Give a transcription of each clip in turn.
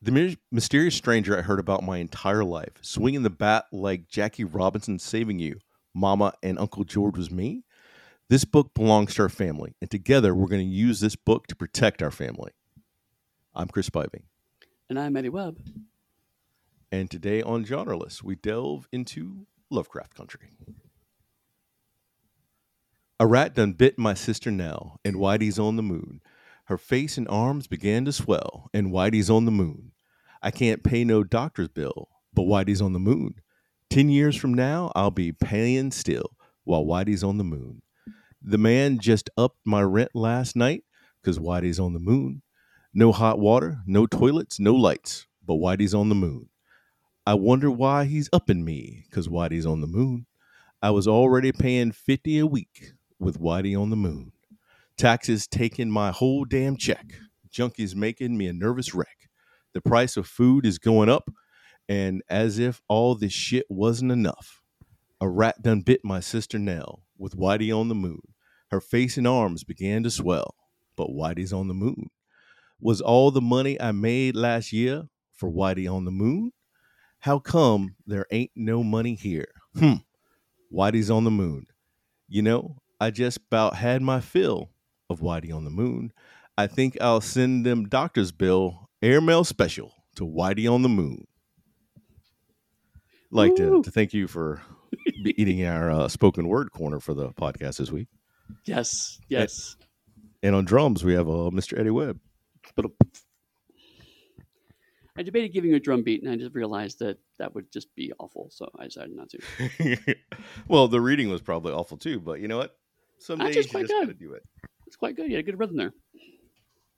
The mysterious stranger I heard about my entire life, swinging the bat like Jackie Robinson saving you, Mama and Uncle George was me. This book belongs to our family, and together we're going to use this book to protect our family. I'm Chris Spivey, And I'm Eddy Webb. and today on Genreless, we delve into Lovecraft country. A rat done bit my sister Nell, and Whitey's on the moon. Her face and arms began to swell, and Whitey's on the moon. I can't pay no doctor's bill, but Whitey's on the moon. Ten years from now, I'll be paying still while Whitey's on the moon. The man just upped my rent last night because Whitey's on the moon. No hot water, no toilets, no lights, but Whitey's on the moon. I wonder why he's upping me because Whitey's on the moon. I was already paying 50 a week with Whitey on the moon. Taxes taking my whole damn check. Junkies making me a nervous wreck. The price of food is going up, and as if all this shit wasn't enough, a rat done bit my sister Nell with Whitey on the moon. Her face and arms began to swell, but Whitey's on the moon. Was all the money I made last year for Whitey on the moon? How come there ain't no money here? Hmm. Whitey's on the moon. You know, I just about had my fill of Whitey on the moon. I think I'll send them doctor's bill airmail special to Whitey on the moon. Like to, to thank you for be eating our uh, spoken word corner for the podcast this week. Yes, yes. And on drums, we have uh, Mr. Eddy Webb. I debated giving a drum beat, and I just realized that that would just be awful, so I decided not to. well, the reading was probably awful too, but you know what? Some That's days just you just gotta do it. It's quite good. You had a good rhythm there.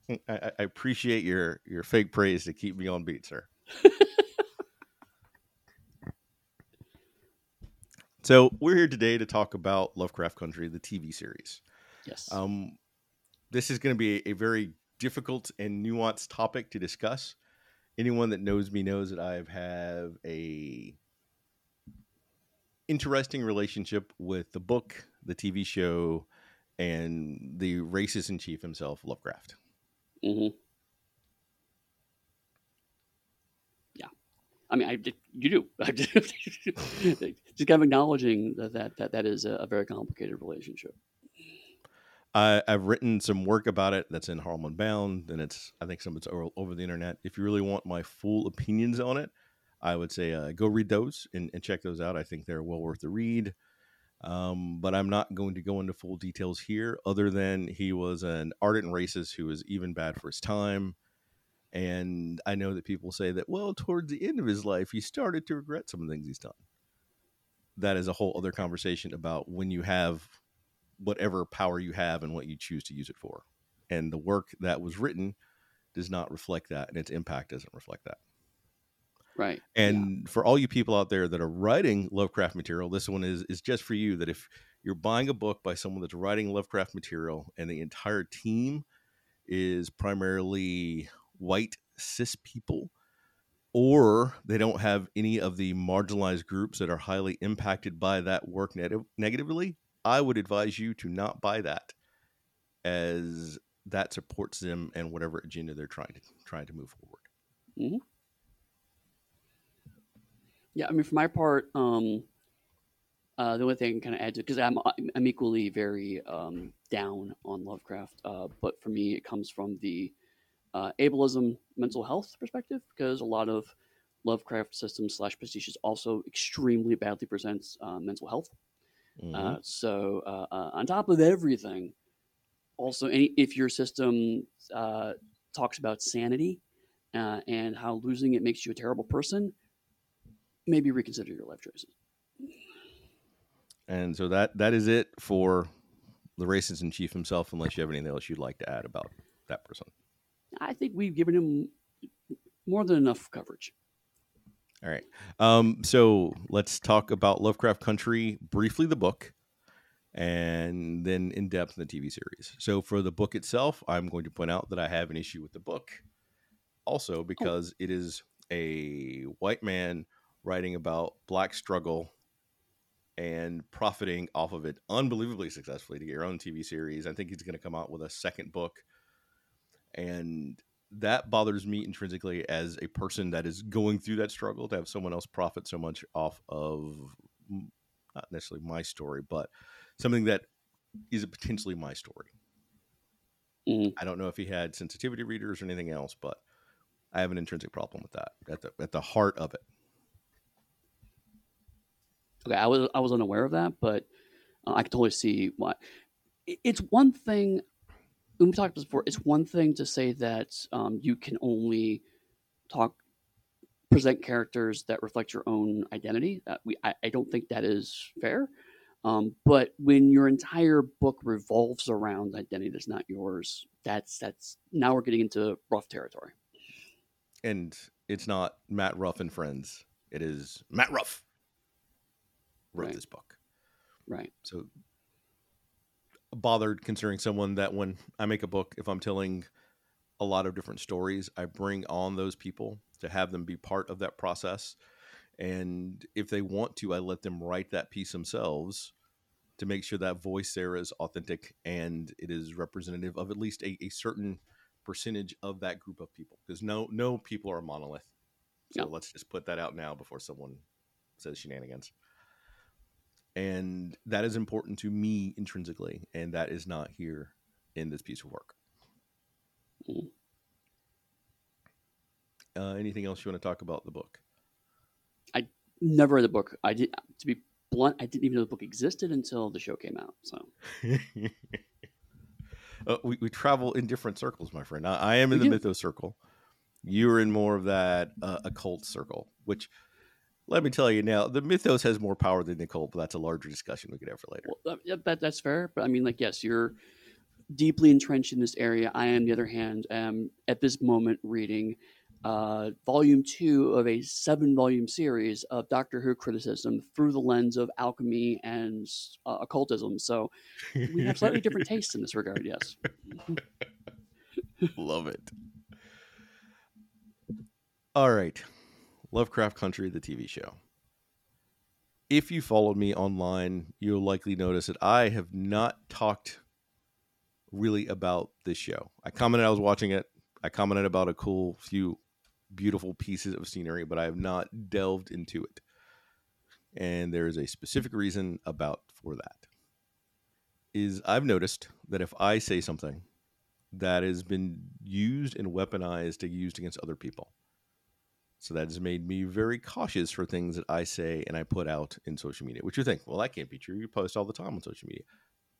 I, I- I appreciate your your fake praise to keep me on beat, sir. so we're here today to talk about Lovecraft Country, the TV series. Yes. Um, this is going to be a, a very difficult and nuanced topic to discuss. Anyone that knows me knows that I have a interesting relationship with the book, the TV show, and the racist in chief himself, Lovecraft. hmm Yeah. I mean, I you do. Just kind of acknowledging that that, that, that is a, very complicated relationship. I, I've written some work about it that's in Harlem Unbound, and it's I think some of it's over, over the internet. If you really want my full opinions on it, I would say uh, go read those and, and check those out. I think they're well worth the read. Um, but I'm not going to go into full details here, other than he was an ardent racist who was even bad for his time. And I know that people say that, well, towards the end of his life, he started to regret some of the things he's done. That is a whole other conversation about when you have whatever power you have and what you choose to use it for. And the work that was written does not reflect that, and its impact doesn't reflect that. Right. And for all you people out there that are writing Lovecraft material, this one is is just for you. That if you're buying a book by someone that's writing Lovecraft material, and the entire team is primarily white cis people, or they don't have any of the marginalized groups that are highly impacted by that work neg- negatively, I would advise you to not buy that, as that supports them and whatever agenda they're trying to trying to move forward. Mm-hmm. Yeah, I mean, for my part, um, uh, the only thing I can kind of add to because I'm I'm equally very um, down on Lovecraft, uh, but for me, it comes from the uh, ableism mental health perspective because a lot of Lovecraft systems slash pastiches also extremely badly presents uh, mental health. Uh, so uh, uh, on top of everything, also any if your system uh, talks about sanity uh, and how losing it makes you a terrible person, maybe reconsider your life choices. And so that that is it for the racist in chief himself. Unless you have anything else you'd like to add about that person. I think we've given him more than enough coverage. All right. Um, so let's talk about Lovecraft Country briefly, the book, and then in depth the TV series. So for the book itself, I'm going to point out that I have an issue with the book, also because it is a white man writing about black struggle and profiting off of it unbelievably successfully to get your own TV series. I think he's going to come out with a second book. And that bothers me intrinsically as a person that is going through that struggle to have someone else profit so much off of not necessarily my story, but something that is potentially my story. Mhm. I don't know if he had sensitivity readers or anything else, but I have an intrinsic problem with that at the at the heart of it. Okay, I was I was unaware of that, but uh, I can totally see why. It's one thing. We talked before. It's one thing to say that um, you can only talk, present characters that reflect your own identity. That we, I, I don't think that is fair. Um, but when your entire book revolves around identity that's not yours, that's that's now we're getting into rough territory. And it's not Matt Ruff and friends. It is Matt Ruff wrote Right. this book. Right. So bothered considering someone that when I make a book, if I'm telling a lot of different stories, I bring on those people to have them be part of that process. And if they want to, I let them write that piece themselves to make sure that voice there is authentic and it is representative of at least a, a certain percentage of that group of people. Because no no people are a monolith. So No. let's just put that out now before someone says shenanigans and that is important to me intrinsically and that is not here in this piece of work Mhm. uh, anything else you want to talk about the book i Never read the book. I did. To be blunt, I didn't even know the book existed until the show came out. So uh, we, we travel in different circles my friend i, I am in We the do. mythos circle you're in more of that uh, occult circle which let me tell you now the mythos has more power than the occult but that's a larger discussion we could have for later Well, yeah, that that's fair, but I mean, like, yes, you're deeply entrenched in this area. I, on the other hand, am at this moment reading uh, volume two of a seven-volume series of Doctor Who criticism through the lens of alchemy and uh, occultism. So we have slightly different tastes in this regard. Yes. Love it. All right. Lovecraft Country, the TV show. If you followed me online, you'll likely notice that I have not talked really about this show. I commented I was watching it. I commented about a cool few beautiful pieces of scenery, but I have not delved into it. And there is a specific reason about for that. Is I've noticed that if I say something that has been used and weaponized and used against other people. So that has made me very cautious for things that I say and I put out in social media, which you think, well, that can't be true. You post all the time on social media.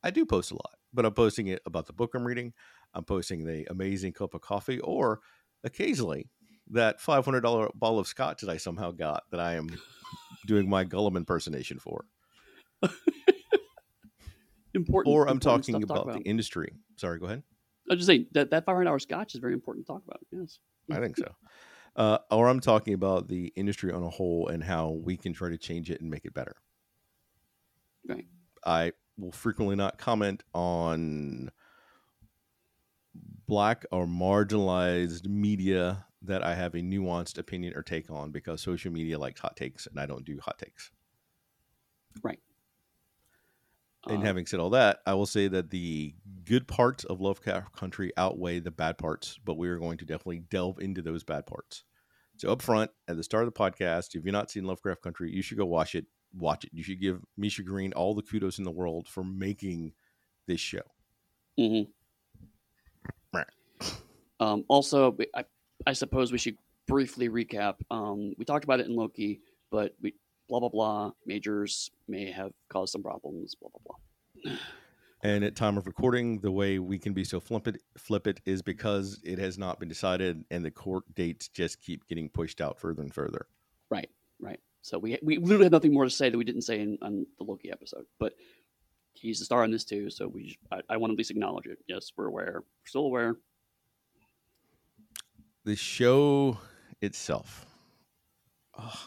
I do post a lot, but I'm posting it about the book I'm reading. I'm posting the amazing cup of coffee, or occasionally that $500 bottle of scotch that I somehow got that I am doing my Gollum impersonation for. Important. Or I'm important talking to talk about the industry. Sorry, go ahead. I was just saying that that five hundred hour scotch is very important to talk about. Yes. I think so. Uh, or I'm talking about the industry on a whole and how we can try to change it and make it better. Right. I will frequently not comment on black or marginalized media that I have a nuanced opinion or take on because social media likes hot takes and I don't do hot takes. And Uh, having said all that, I will say that the good parts of Lovecraft Country outweigh the bad parts, but we are going to definitely delve into those bad parts. So up front, at the start of the podcast, if you've not seen Lovecraft Country, you should go watch it. Watch it. You should give Misha Green all the kudos in the world for making this show. mhm. Right. Um, also, I, I suppose we should briefly recap. Um, we talked about it in Loki, but we blah blah blah. Majors may have caused some problems. Blah blah blah. And at time of recording, the way we can be so flippant, flippant is because it has not been decided, and the court dates just keep getting pushed out further and further. Right, right. So we we literally have nothing more to say that we didn't say in on the Loki episode. But he's the star on this too, so we just, I, I want to at least acknowledge it. Yes, we're aware. We're still aware. the show itself. Ugh.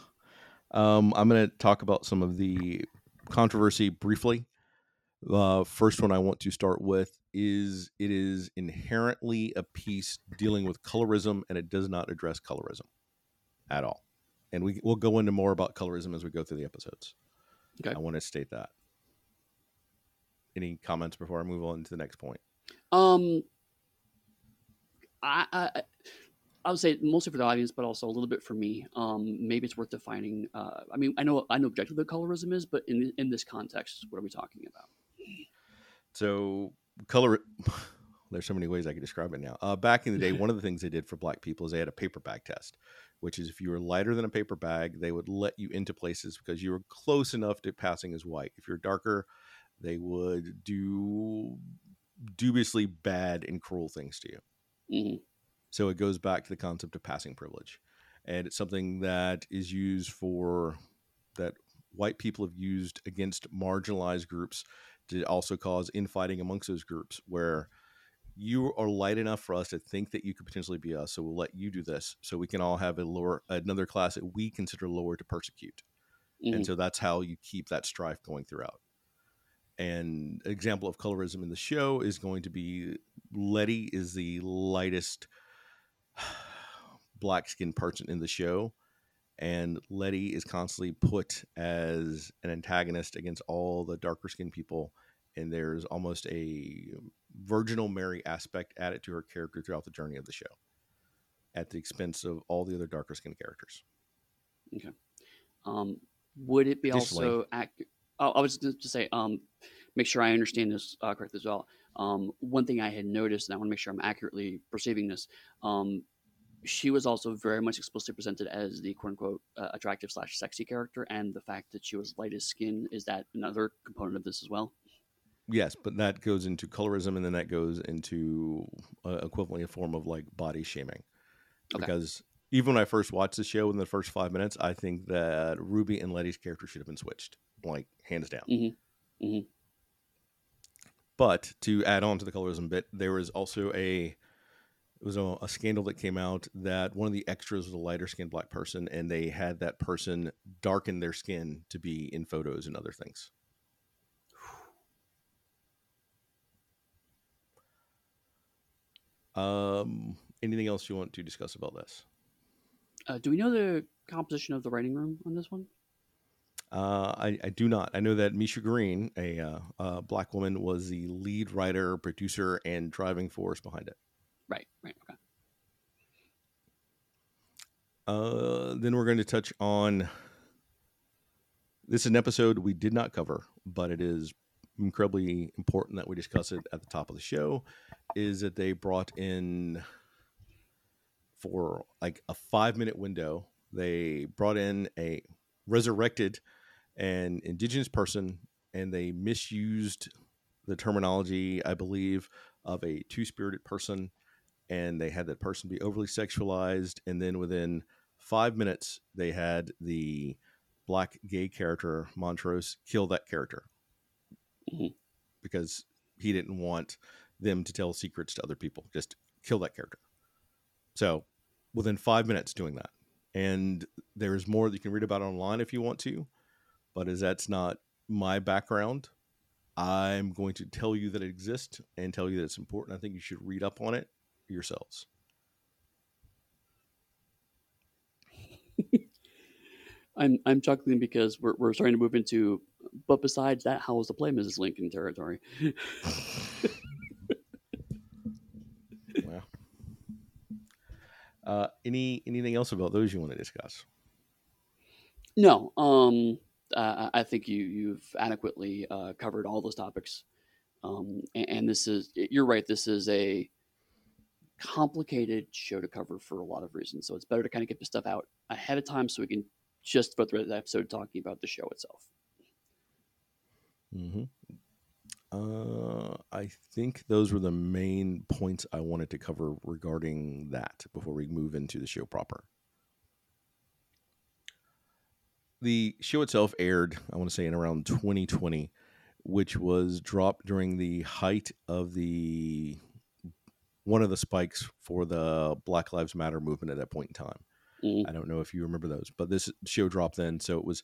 Um, I'm going to talk about some of the controversy briefly. The first one I want to start with is it is inherently a piece dealing with colorism, and it does not address colorism at all. And we we'll go into more about colorism as we go through the episodes. Okay. I want to state that. Any comments before I move on to the next point? Um, I, I I would say mostly for the audience, but also a little bit for me. Um, maybe it's worth defining. Uh, I mean, I know I know objectively what colorism is, but in in this context, what are we talking about? So color. There's so many ways I could describe it now. Uh, back in the day, one of the things they did for black people is they had a paper bag test, which is if you were lighter than a paper bag, they would let you into places because you were close enough to passing as white. If you're darker, they would do dubiously bad and cruel things to you. Mm-hmm. So it goes back to the concept of passing privilege. And it's something that is used for that white people have used against marginalized groups to also cause infighting amongst those groups where you are light enough for us to think that you could potentially be us. So we'll let you do this so we can all have a lower another class that we consider lower to persecute. Mhm. And so that's how you keep that strife going throughout. And example of colorism in the show is going to be Letty is the lightest black skinned person in the show. And Letty is constantly put as an antagonist against all the darker skinned people. And there's almost a virginal Mary aspect added to her character throughout the journey of the show at the expense of all the other darker skinned characters. Okay. Um, would it be Additionally- also accurate? Oh, I was just to say, um, make sure I understand this uh, correctly as well. Um, one thing I had noticed, and I want to make sure I'm accurately perceiving this. Um, she was also very much explicitly presented as the quote unquote uh, attractive slash sexy character, and the fact that she was light as skin is that another component of this as well. Yes, but that goes into colorism, and then that goes into uh, equivalently a form of like body shaming. Okay. Because even when I first watched the show in the first five minutes, I think that Ruby and Letty's character should have been switched, like hands down. Mhm. Mhm. But to add on to the colorism bit, there was also a it was a, a scandal that came out that one of the extras was a lighter skinned black person, and they had that person darken their skin to be in photos and other things. Um, anything else you want to discuss about this? Uh, do we know the composition of the writing room on this one? Uh, I, I do not. I know that Misha Green, a uh, uh, black woman, was the lead writer, producer, and driving force behind it. Right. Right. Okay. Uh, then we're going to touch on. This is an episode we did not cover, but it is incredibly important that we discuss it at the top of the show. Is that they brought in for like a five minute window? They brought in a resurrected an indigenous person, and they misused the terminology, I believe, of a two spirited person and they had that person be overly sexualized and then within five minutes they had the black gay character montrose kill that character. Mhm. because he didn't want them to tell secrets to other people just kill that character. So within five minutes doing that. And there's more that you can read about online if you want to but as that's not my background i'm going to tell you that it exists and tell you that it's important i think you should read up on it yourselves. I'm I'm chuckling because we're we're starting to move into. But besides that, how was the play, Mrs. Lincoln territory? Wow. Uh, any anything else about those you want to discuss? No, um, uh, I think you you've adequately uh, covered all those topics, um, and, and this is you're right. This is a complicated show to cover for a lot of reasons. So it's better to kind of get the stuff out ahead of time so we can just through the episode talking about the show itself. Mm-hmm. Uh, I think those were the main points I wanted to cover regarding that before we move into the show proper. The show itself aired, I want to say, in around 2020, which was dropped during the height of the one of the spikes for the Black Lives Matter movement at that point in time. Mhm. I don't know if you remember those, but this show dropped then, so it was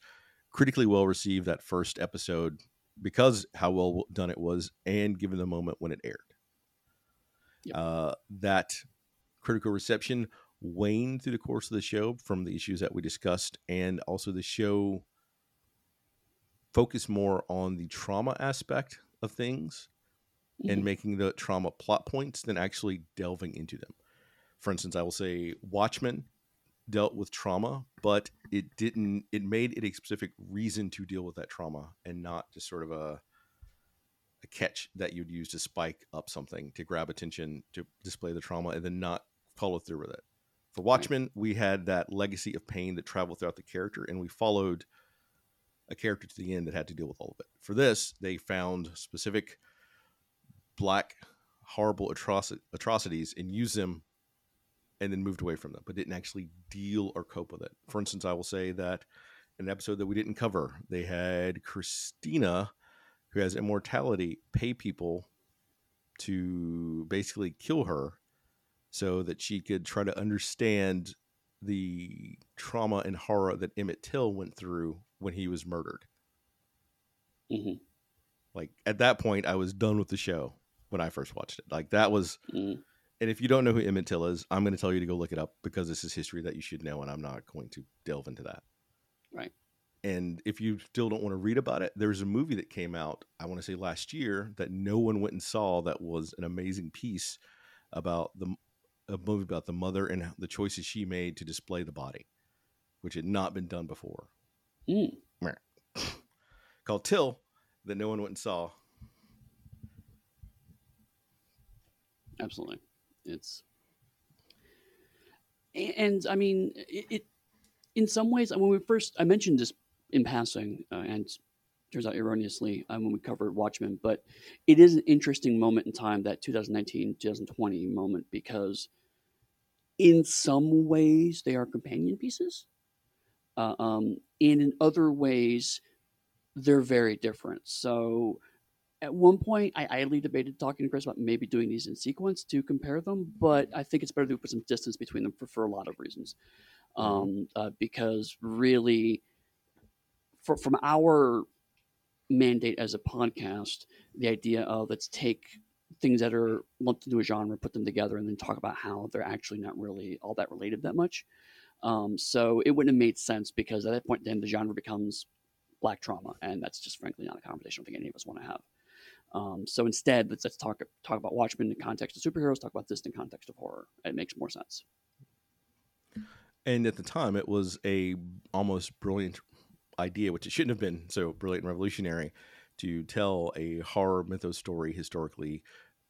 critically well received that first episode because how well done it was, and given the moment when it aired. Yep. Uh, that critical reception waned through the course of the show from the issues that we discussed, and also the show focused more on the trauma aspect of things and Mhm. making the trauma plot points than actually delving into them. For instance, I will say Watchmen dealt with trauma, but it didn't. It made it a specific reason to deal with that trauma, and not just sort of a a catch that you'd use to spike up something to grab attention to display the trauma, and then not follow through with it. For Watchmen, we had that legacy of pain that traveled throughout the character, and we followed a character to the end that had to deal with all of it. For this, they found specific black, horrible atroci- atrocities and used them and then moved away from them, but didn't actually deal or cope with it. For instance, I will say that in an episode that we didn't cover, they had Christina, who has immortality, pay people to basically kill her so that she could try to understand the trauma and horror that Emmett Till went through when he was murdered. Mm-hmm. Like at that point, I was done with the show when I first watched it. Like that was, mm-hmm. and if you don't know who Emmett Till is, I'm going to tell you to go look it up because this is history that you should know, and I'm not going to delve into that. Right. And if you still don't want to read about it, there's a movie that came out, I want to say last year, that no one went and saw that was an amazing piece about the a movie about the mother and the choices she made to display the body, which had not been done before. Mm. Called Till, that no one went and saw. Absolutely, it's and I mean it, it in some ways. When we first, I mentioned this in passing, uh, and turns out erroneously um, when we covered Watchmen, but it is an interesting moment in time that 2019 2020 moment because in some ways they are companion pieces uh, um, and in other ways they're very different so at one point i idly debated talking to chris about maybe doing these in sequence to compare them but i think it's better to put some distance between them for, for a lot of reasons mm-hmm. um, uh, because really for, from our mandate as a podcast the idea of let's take things that are lumped into a genre, put them together, and then talk about how they're actually not really all that related that much. Um, so it wouldn't have made sense because at that point, then the genre becomes black trauma, and that's just frankly not a conversation I think any of us want to have. Um, so instead, let's, let's talk talk about Watchmen in context of superheroes. Talk about this in context of horror. It makes more sense. And at the time, it was a almost brilliant idea, which it shouldn't have been so brilliant and revolutionary, to tell a horror mythos story historically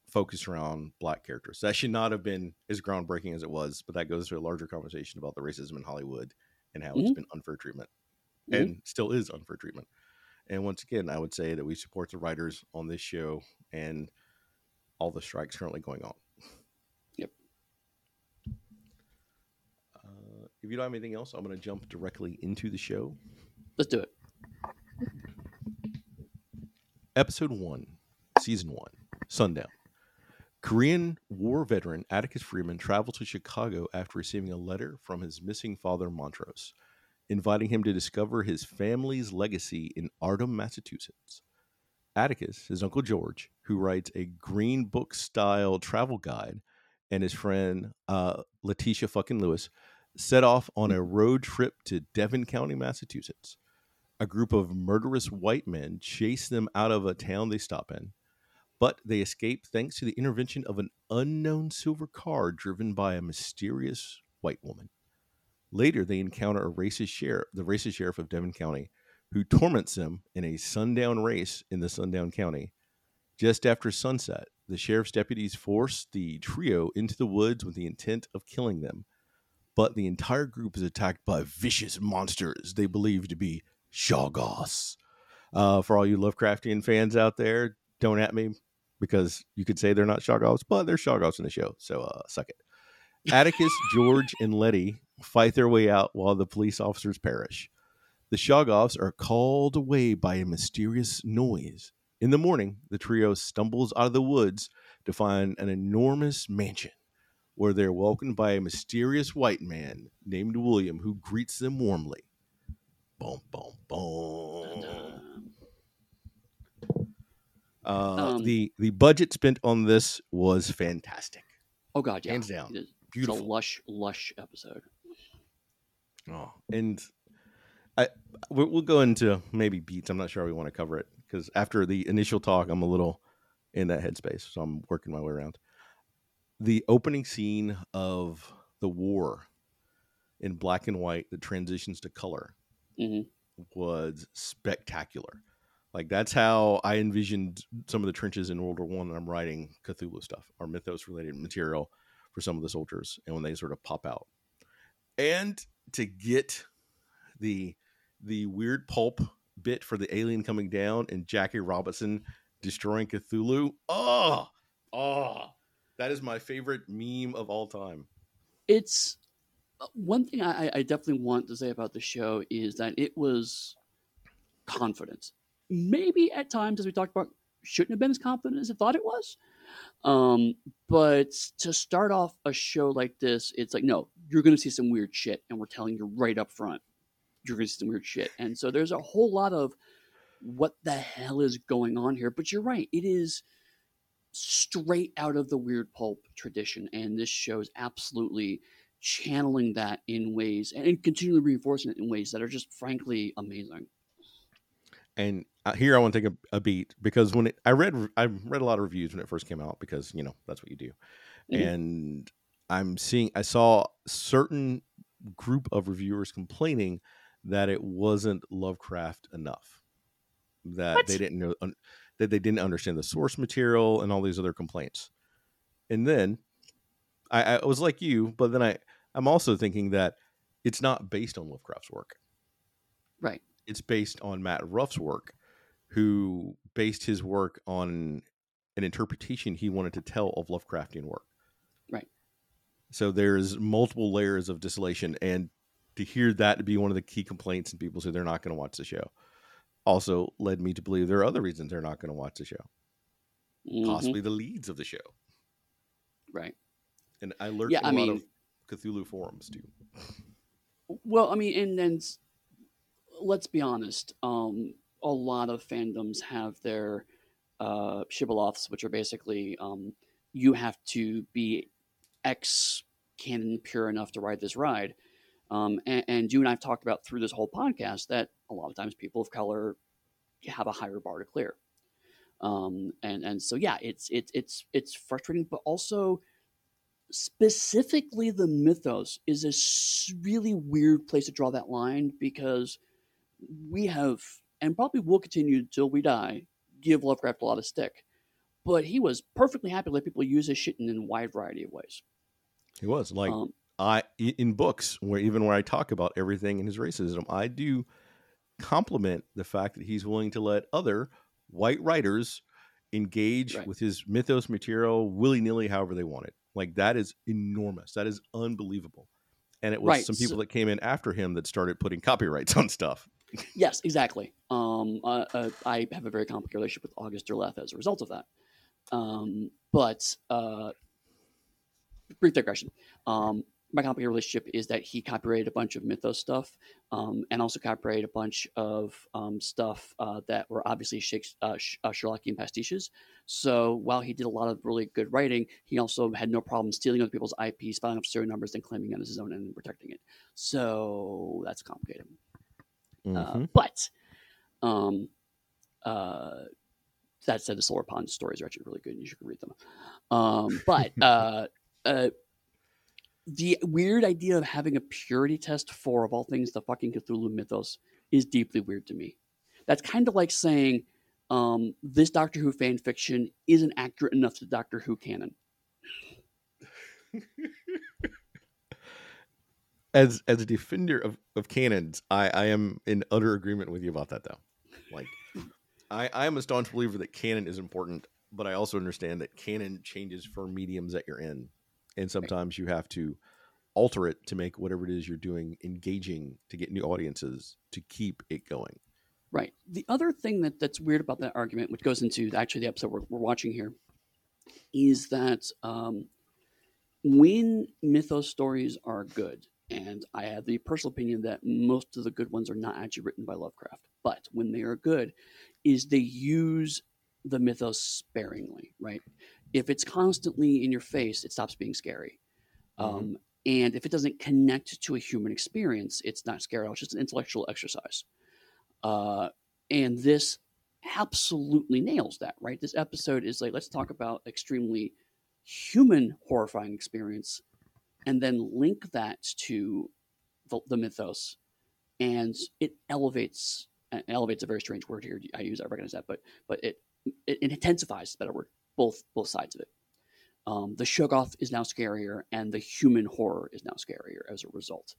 focused around black characters. That should not have been as groundbreaking as it was, but that goes to a larger conversation about the racism in Hollywood and how mm-hmm. it's been unfair treatment mm-hmm. and still is unfair treatment. And once again, I would say that we support the writers on this show and all the strikes currently going on. Yep. Uh, if you don't have anything else, I'm going to jump directly into the show. Let's do it. Episode one, season one, Sundown. Korean War veteran Atticus Freeman traveled to Chicago after receiving a letter from his missing father, Montrose, inviting him to discover his family's legacy in Ardham, Massachusetts. Atticus, his uncle George, who writes a green book style travel guide, and his friend uh, Letitia fucking Lewis set off on a road trip to Devon County, Massachusetts. A group of murderous white men chase them out of a town they stop in but they escape thanks to the intervention of an unknown silver car driven by a mysterious white woman. Later, they encounter a racist sheriff, the racist sheriff of Devon County, who torments them in a sundown race in the Sundown County. Just after sunset, the sheriff's deputies force the trio into the woods with the intent of killing them. But the entire group is attacked by vicious monsters they believe to be Shoggoths. Uh, for all you Lovecraftian fans out there, don't at me because you could say they're not Shoggoths, but they're Shoggoths in the show. So uh, suck it. Atticus, George, and Letty fight their way out while the police officers perish. The Shoggoths are called away by a mysterious noise. In the morning, the trio stumbles out of the woods to find an enormous mansion where they're welcomed by a mysterious white man named William who greets them warmly. Boom, boom, boom. Uh, um, the the budget spent on this was fantastic. Oh god, yeah, hands down, beautiful, it's a lush, lush episode. Oh, and I we'll go into maybe beats. I'm not sure we want to cover it because after the initial talk, I'm a little in that headspace, so I'm working my way around. the opening scene of the war in black and white that transitions to color Mhm. was spectacular. Like that's how I envisioned some of the trenches in World War One when I'm writing Cthulhu stuff or mythos related material for some of the soldiers, and when they sort of pop out, and to get the the weird pulp bit for the alien coming down and Jackie Robinson destroying Cthulhu. Oh, oh, that is my favorite meme of all time. it's one thing I, I- I definitely want to say about the show is that it was confident. Maybe at times, as we talked about, shouldn't have been as confident as it thought it was. Um, but to start off a show like this, it's like, no, you're going to see some weird shit, and we're telling you right up front, you're going to see some weird shit. And so there's a whole lot of what the hell is going on here. But you're right, it is straight out of the weird pulp tradition, and this show is absolutely channeling that in ways and continually reinforcing it in ways that are just frankly amazing. And uh, here I want to take a, a beat because when it, I read I read a lot of reviews when it first came out because you know that's what you do, Mhm. and I'm seeing I saw certain group of reviewers complaining that it wasn't Lovecraft enough, that What? they didn't know un, that they didn't understand the source material and all these other complaints, and then I, I was like you, but then I I'm also thinking that it's not based on Lovecraft's work Right. it's based on Matt Ruff's work, who based his work on an interpretation he wanted to tell of Lovecraftian work. Right. So there's multiple layers of distillation, and to hear that to be one of the key complaints, and people say they're not going to watch the show, also led me to believe there are other reasons they're not going to watch the show, Mhm. possibly the leads of the show. Right. And I learned Yeah, a I lot mean- of Cthulhu forums too. Well, I mean, and then let's be honest. Um, a lot of fandoms have their uh, shibboleths, which are basically um, you have to be X canon pure enough to ride this ride. Um, and, and you and I've talked about through this whole podcast that a lot of times people of color have a higher bar to clear. Um, and and so yeah, it's it's it's it's frustrating, but also specifically the mythos is a really weird place to draw that line because we have and probably will continue until we die give Lovecraft a lot of stick, but he was perfectly happy to let people use his shit in a wide variety of ways. He was like um, I in books where even where I talk about everything in his racism, I do compliment the fact that he's willing to let other white writers engage Right. with his mythos material willy nilly, however they want it. Like that is enormous. That is unbelievable. And it was Right, some so- people that came in after him that started putting copyrights on stuff. Yes, exactly. Um, uh, uh, I have a very complicated relationship with August Derleth as a result of that. Um, but uh, brief digression. Um, my complicated relationship is that he copyrighted a bunch of Mythos stuff, um, and also copyrighted a bunch of um, stuff uh, that were obviously Shakes, uh, Sh- uh, Sherlockian pastiches. So while he did a lot of really good writing, he also had no problem stealing other people's IPs, filing up serial numbers, then claiming it as his own and protecting it. So that's complicated. Uh, Mhm. but um, uh, that said, the Solar Pons stories are actually really good, and you should read them. Um, but uh, uh, the weird idea of having a purity test for, of all things, the fucking Cthulhu mythos is deeply weird to me. That's kind of like saying um, this Doctor Who fan fiction isn't accurate enough to Doctor Who canon. as as a defender of, of canons, I, I am in utter agreement with you about that though. Like I, I am a staunch believer that canon is important, but I also understand that canon changes for mediums that you're in. And sometimes you have to alter it to make whatever it is you're doing engaging to get new audiences to keep it going. Right. The other thing that, that's weird about that argument, which goes into actually the episode we're, we're watching here, is that um, when mythos stories are good, and I have the personal opinion that most of the good ones are not actually written by Lovecraft, but when they are good, is they use the mythos sparingly, right? If it's constantly in your face, it stops being scary. Mhm. Um, and if it doesn't connect to a human experience, it's not scary. It's just an intellectual exercise. Uh, and this absolutely nails that, right? This episode is like, let's talk about extremely human horrifying experience and then link that to the, the mythos and it elevates elevates a very strange word here i use i recognize that but but it it, it intensifies better word both both sides of it um, the Shoggoth is now scarier and the human horror is now scarier as a result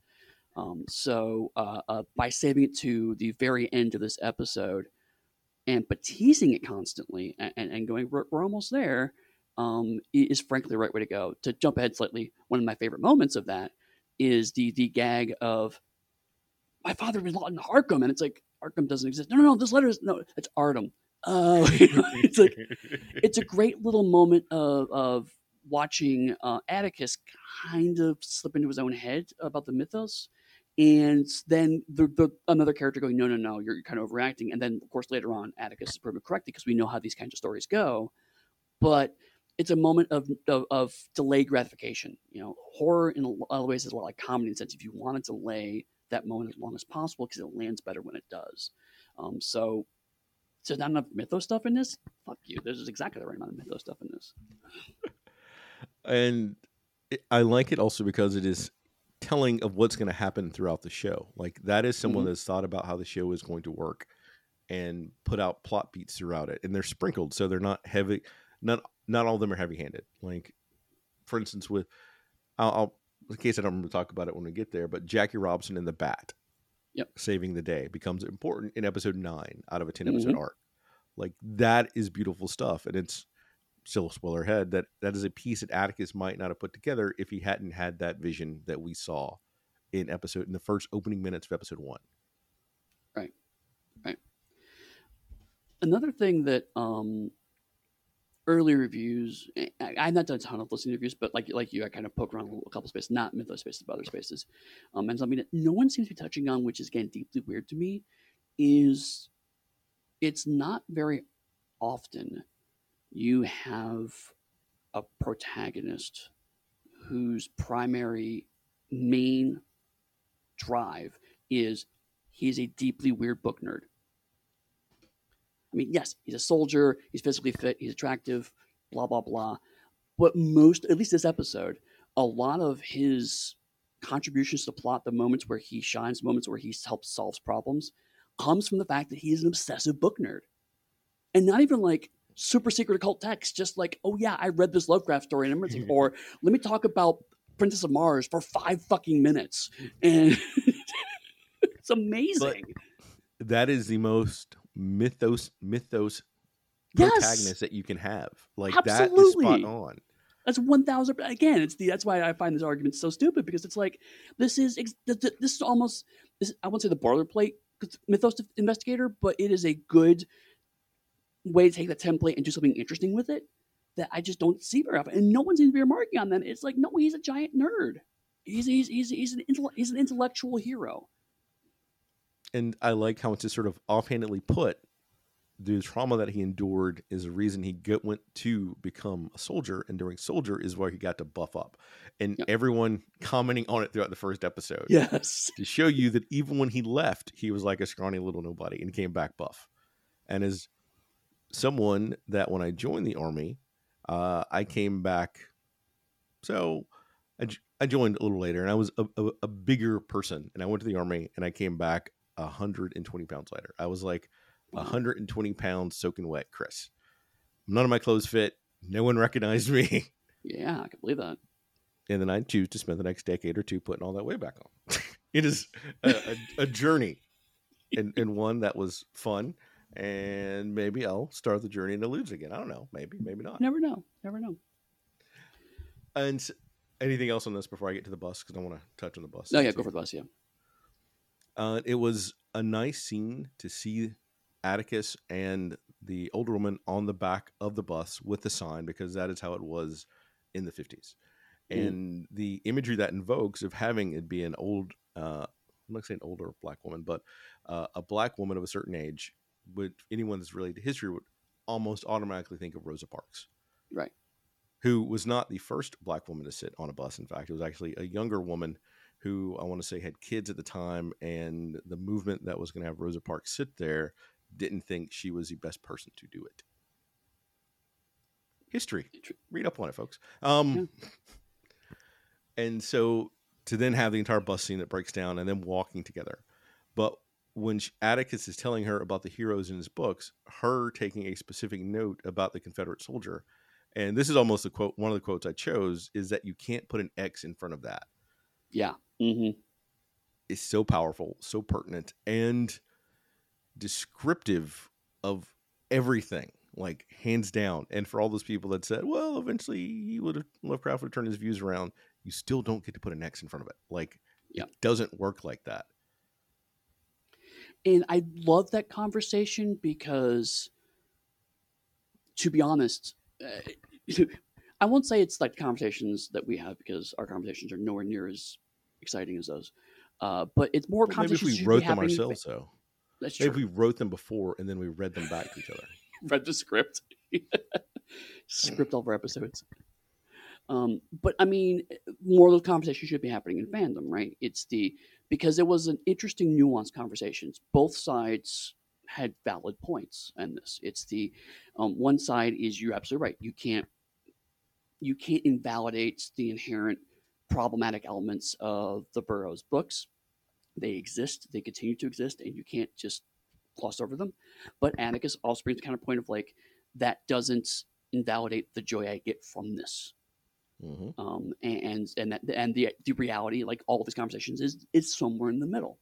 um, so uh, uh, by saving it to the very end of this episode and but teasing it constantly and, and going we're, we're almost there um, is frankly the right way to go. To jump ahead slightly, one of my favorite moments of that is the the gag of my father was in Arkham, and it's like Arkham doesn't exist. No, no, no. This letter is no. It's Ardham. Oh, it's like it's a great little moment of of watching uh, Atticus kind of slip into his own head about the mythos, and then the, the another character going, no, no, no, you're kind of overreacting, and then of course later on Atticus is proven correct because we know how these kinds of stories go, but it's a moment of, of, of delayed gratification. You know, horror in a lot of ways is a lot like comedy in the sense if you want to delay that moment as long as possible because it lands better when it does. Um, so, so not enough mythos stuff in this. Fuck you. There's exactly the right amount of mythos stuff in this. and I like it also because it is telling of what's going to happen throughout the show. Like that is someone mm-hmm. that's thought about how the show is going to work and put out plot beats throughout it, and they're sprinkled so they're not heavy. Not not all of them are heavy handed. Like, for instance, with I'll, I'll, in case I don't remember to talk about it when we get there, but Jackie Robinson and the Bat, yep, saving the day becomes important in episode nine out of a ten episode mm-hmm. arc. Like that is beautiful stuff, and it's still spoiler head that that is a piece that Atticus might not have put together if he hadn't had that vision that we saw in episode in the first opening minutes of episode one. Right, right. Another thing that um, early reviews. Eh, I, I've not done a ton of listening reviews, but like like you, I kind of poke around a couple spaces, not Mythos spaces, but other spaces. Um, and something that no one seems to be touching on, which is again deeply weird to me, is it's not very often you have a protagonist whose primary main drive is he's a deeply weird book nerd I mean, yes, he's a soldier, he's physically fit, he's attractive, blah, blah, blah. But most, at least this episode, a lot of his contributions to the plot, the moments where he shines, moments where he helps solves problems, comes from the fact that he's an obsessive book nerd. And not even like super secret occult text, just like, oh yeah, I read this Lovecraft story and I'm or let me talk about Princess of Mars for five fucking minutes. And it's amazing. But that is the most mythos mythos yes. protagonist that you can have. Like Absolutely. that is spot on. That's one thousand. Again, it's the that's why I find this argument so stupid because it's like this is this is almost this, I won't say the boilerplate mythos investigator, but it is a good way to take that template and do something interesting with it that I just don't see very often, and no one seems to be remarking on them. It's like no, he's a giant nerd. He's he's he's he's an he's an intellectual hero and I like how it's just sort of offhandedly put. The trauma that he endured is the reason he get, went to become a soldier, and during soldier is where he got to buff up, and yep. everyone commenting on it throughout the first episode. Yes, to show you that even when he left, he was like a scrawny little nobody, and came back buff. And as someone that when I joined the army, uh, I came back. So I, I joined a little later, and I was a, a, a bigger person, and I went to the army, and I came back 120 pounds lighter. I was like 120 pounds soaking wet, Chris. None of my clothes fit. No one recognized me. Yeah, I can believe that. And then I choose to spend the next decade or two putting all that weight back on. it is a, a, a journey and, and one that was fun. And maybe I'll start the journey into lose again. I don't know. Maybe, maybe not. Never know. Never know. And anything else on this before I get to the bus? Because I want to touch on the bus. No, yeah, go for the bus. Yeah. Uh, it was a nice scene to see Atticus and the older woman on the back of the bus with the sign because that is how it was in the 50s. Mm. And the imagery that invokes of having it be an old, uh, I'm not saying older black woman, but uh, a black woman of a certain age, would anyone that's related to history would almost automatically think of Rosa Parks. Right. Who was not the first black woman to sit on a bus. In fact, it was actually a younger woman who I want to say had kids at the time, and the movement that was going to have Rosa Parks sit there didn't think she was the best person to do it. history. Read up on it, folks. Um, and so to then have the entire bus scene that breaks down and then walking together. But when she, Atticus is telling her about the heroes in his books, her taking a specific note about the Confederate soldier, and this is almost a quote. One of the quotes I chose is that you can't put an X in front of that. Yeah. Mm-hmm. It's so powerful, so pertinent, and descriptive of everything, like hands down. And for all those people that said, "Well, eventually he would have Lovecraft would turn his views around," you still don't get to put an X in front of it. Like, yeah. it doesn't work like that. And I love that conversation because, to be honest, uh, I won't say it's like conversations that we have because our conversations are nowhere near as exciting as those. Uh, but it's more Well, maybe if we wrote them ourselves, though. That's Maybe true. we wrote them before and then we read them back to each other. read the script, script all of our episodes. Um, but I mean, more of those conversations should be happening in fandom, right? It's the because it was an interesting, nuanced conversations. Both sides had valid points in this. It's the um, one side is you're absolutely right. You can't you can't invalidate the inherent problematic elements of the Burroughs books. They exist. They continue to exist, and you can't just gloss over them. But Atticus also brings the kind of point of like that doesn't invalidate the joy I get from this. hmm Um, and and that and the the reality, like all of these conversations, is is somewhere in the middle.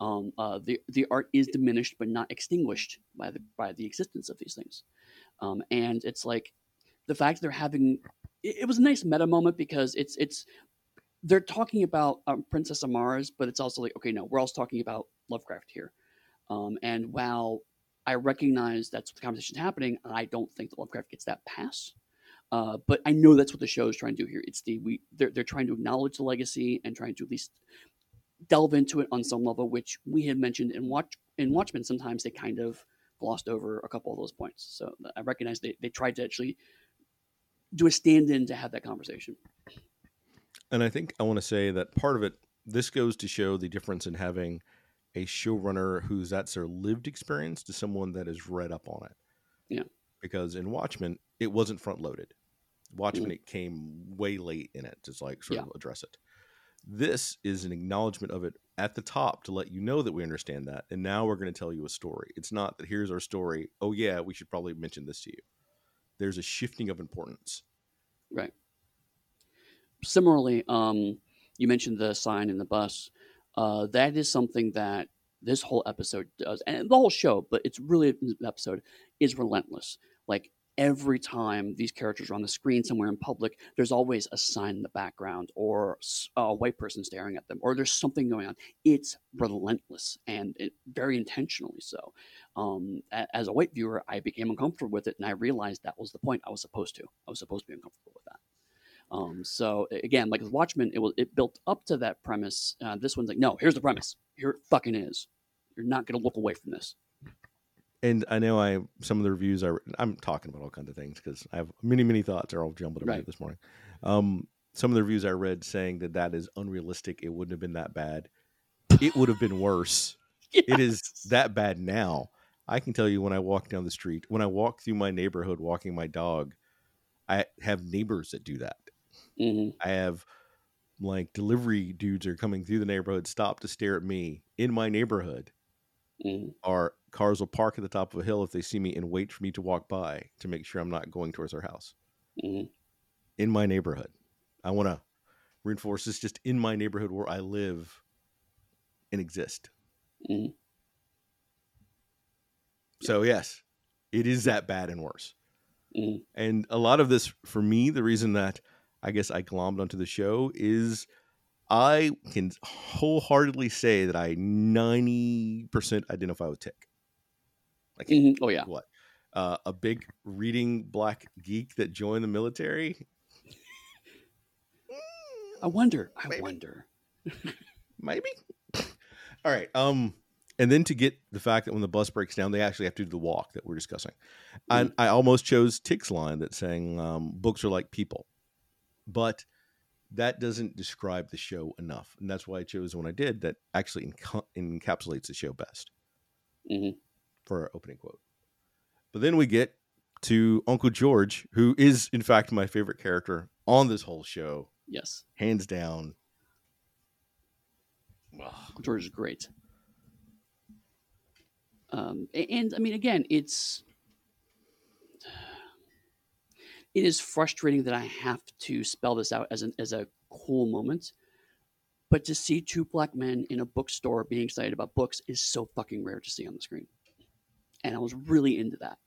Um, uh, the the art is diminished but not extinguished by the by the existence of these things. Um, and it's like the fact they're having it, it was a nice meta moment because it's it's they're talking about um, Princess Mars, but it's also like okay, no, we're also talking about Lovecraft here. Um, and while I recognize that's what the conversation's happening, I don't think that Lovecraft gets that pass. Uh, but I know that's what the show is trying to do here. It's the we they're they're trying to acknowledge the legacy and trying to at least delve into it on some level, which we had mentioned in Watch in Watchmen. Sometimes they kind of glossed over a couple of those points. So I recognize they, they tried to actually do a stand-in to have that conversation. And I think I want to say that part of it, this goes to show the difference in having a showrunner who's that's their lived experience to someone that is read up on it. Yeah. Because in Watchmen, it wasn't front loaded. Watchmen, mm-hmm. it came way late in it to like sort Yeah. of address it. This is an acknowledgement of it at the top to let you know that we understand that. And now we're going to tell you a story. It's not that here's our story. Oh, yeah, we should probably mention this to you. There's a shifting of importance. Right. Similarly, um, you mentioned the sign in the bus. Uh, that is something that this whole episode does, and the whole show, but it's really an episode is relentless. Like every time these characters are on the screen somewhere in public, there's always a sign in the background, or a white person staring at them, or there's something going on. It's relentless and it, very intentionally so. Um, as a white viewer, I became uncomfortable with it, and I realized that was the point. I was supposed to. I was supposed to be uncomfortable with that. Um, so again, like with Watchmen, it was it built up to that premise. Uh, this one's like, no, here's the premise. Here it fucking is. You're not to look away from this. And I know I some of the reviews I I'm talking about all kinds of things because I have many many thoughts are all jumbled head Right. this morning. Um, some of the reviews I read saying that that is unrealistic. It wouldn't have been that bad. It would have been worse. It is that bad now. I can tell you when I walk down the street, when I walk through my neighborhood walking my dog, I have neighbors that do that. Mhm. I have like delivery dudes are coming through the neighborhood, stop to stare at me in my neighborhood Mhm. or cars will park at the top of a hill if they see me and wait for me to walk by to make sure I'm not going towards their house Mhm. in my neighborhood. I want to reinforce this just in my neighborhood where I live and exist. Mhm. So, yes, it is that bad and worse. Mhm. And a lot of this, for me, the reason that I guess I glommed onto the show is I can wholeheartedly say that I 90% identify with Tick. Like, Mhm. Oh yeah. what uh, a big reading black geek that joined the military I wonder. I Maybe. wonder. maybe all right um and then to get the fact that when the bus breaks down they actually have to do the walk that we're discussing and i almost chose tick's line that saying um, books are like people but that doesn't describe the show enough and that's why i chose the one i did that actually enca- encapsulates the show best Mhm. For our opening quote but then we get to Uncle George, who is in fact my favorite character on this whole show, Yes, hands down. Uncle George is great. Um, a- and I mean, again, it's it is frustrating that I have to spell this out as an as a cool moment, but to see two black men in a bookstore being excited about books is so fucking rare to see on the screen, and I was really into that.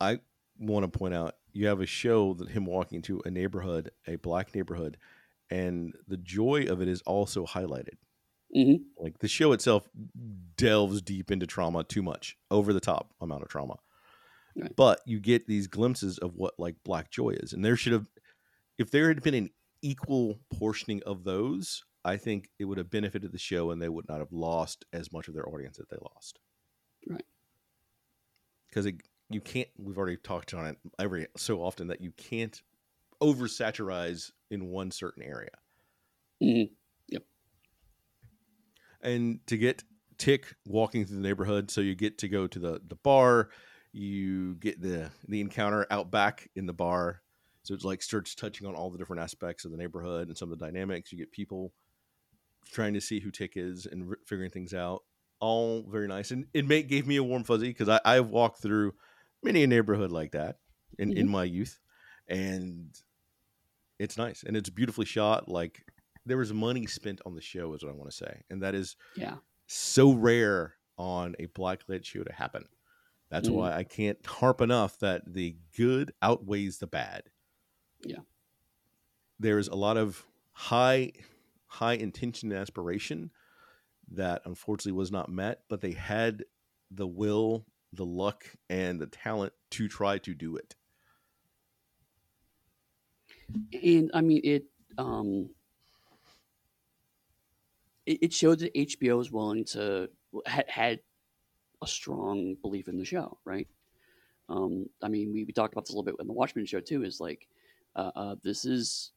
I want to point out you have a show that him walking to a neighborhood, a black neighborhood, and the joy of it is also highlighted. Mhm. Like the show itself delves deep into trauma too much, over the top amount of trauma. Right. But you get these glimpses of what like black joy is. And there should have if there had been an equal portioning of those, I think it would have benefited the show and they would not have lost as much of their audience that they lost. Right. Because you can't we've already talked on it every so often that you can't oversaturize in one certain area. Mhm. and to get tick walking through the neighborhood so you get to go to the the bar you get the the encounter out back in the bar so it's like starts touching on all the different aspects of the neighborhood and some of the dynamics you get people trying to see who tick is and figuring things out all very nice and it may, gave me a warm fuzzy because I, i've walked through many a neighborhood like that in, in my youth and it's nice and it's beautifully shot like there was money spent on the show is what i want to say and that is Yeah, so rare on a blacklit show to happen. That's Mm. why I can't harp enough that the good outweighs the bad. Yeah. There's a lot of high high intention and aspiration that unfortunately was not met, but they had the will, the luck, and the talent to try to do it. and I mean it. Um, it, it showed that HBO was willing to had, had a strong belief in the show, right? Um, I mean, we, we talked about this a little bit in the Watchmen show too. Is like uh, uh, this is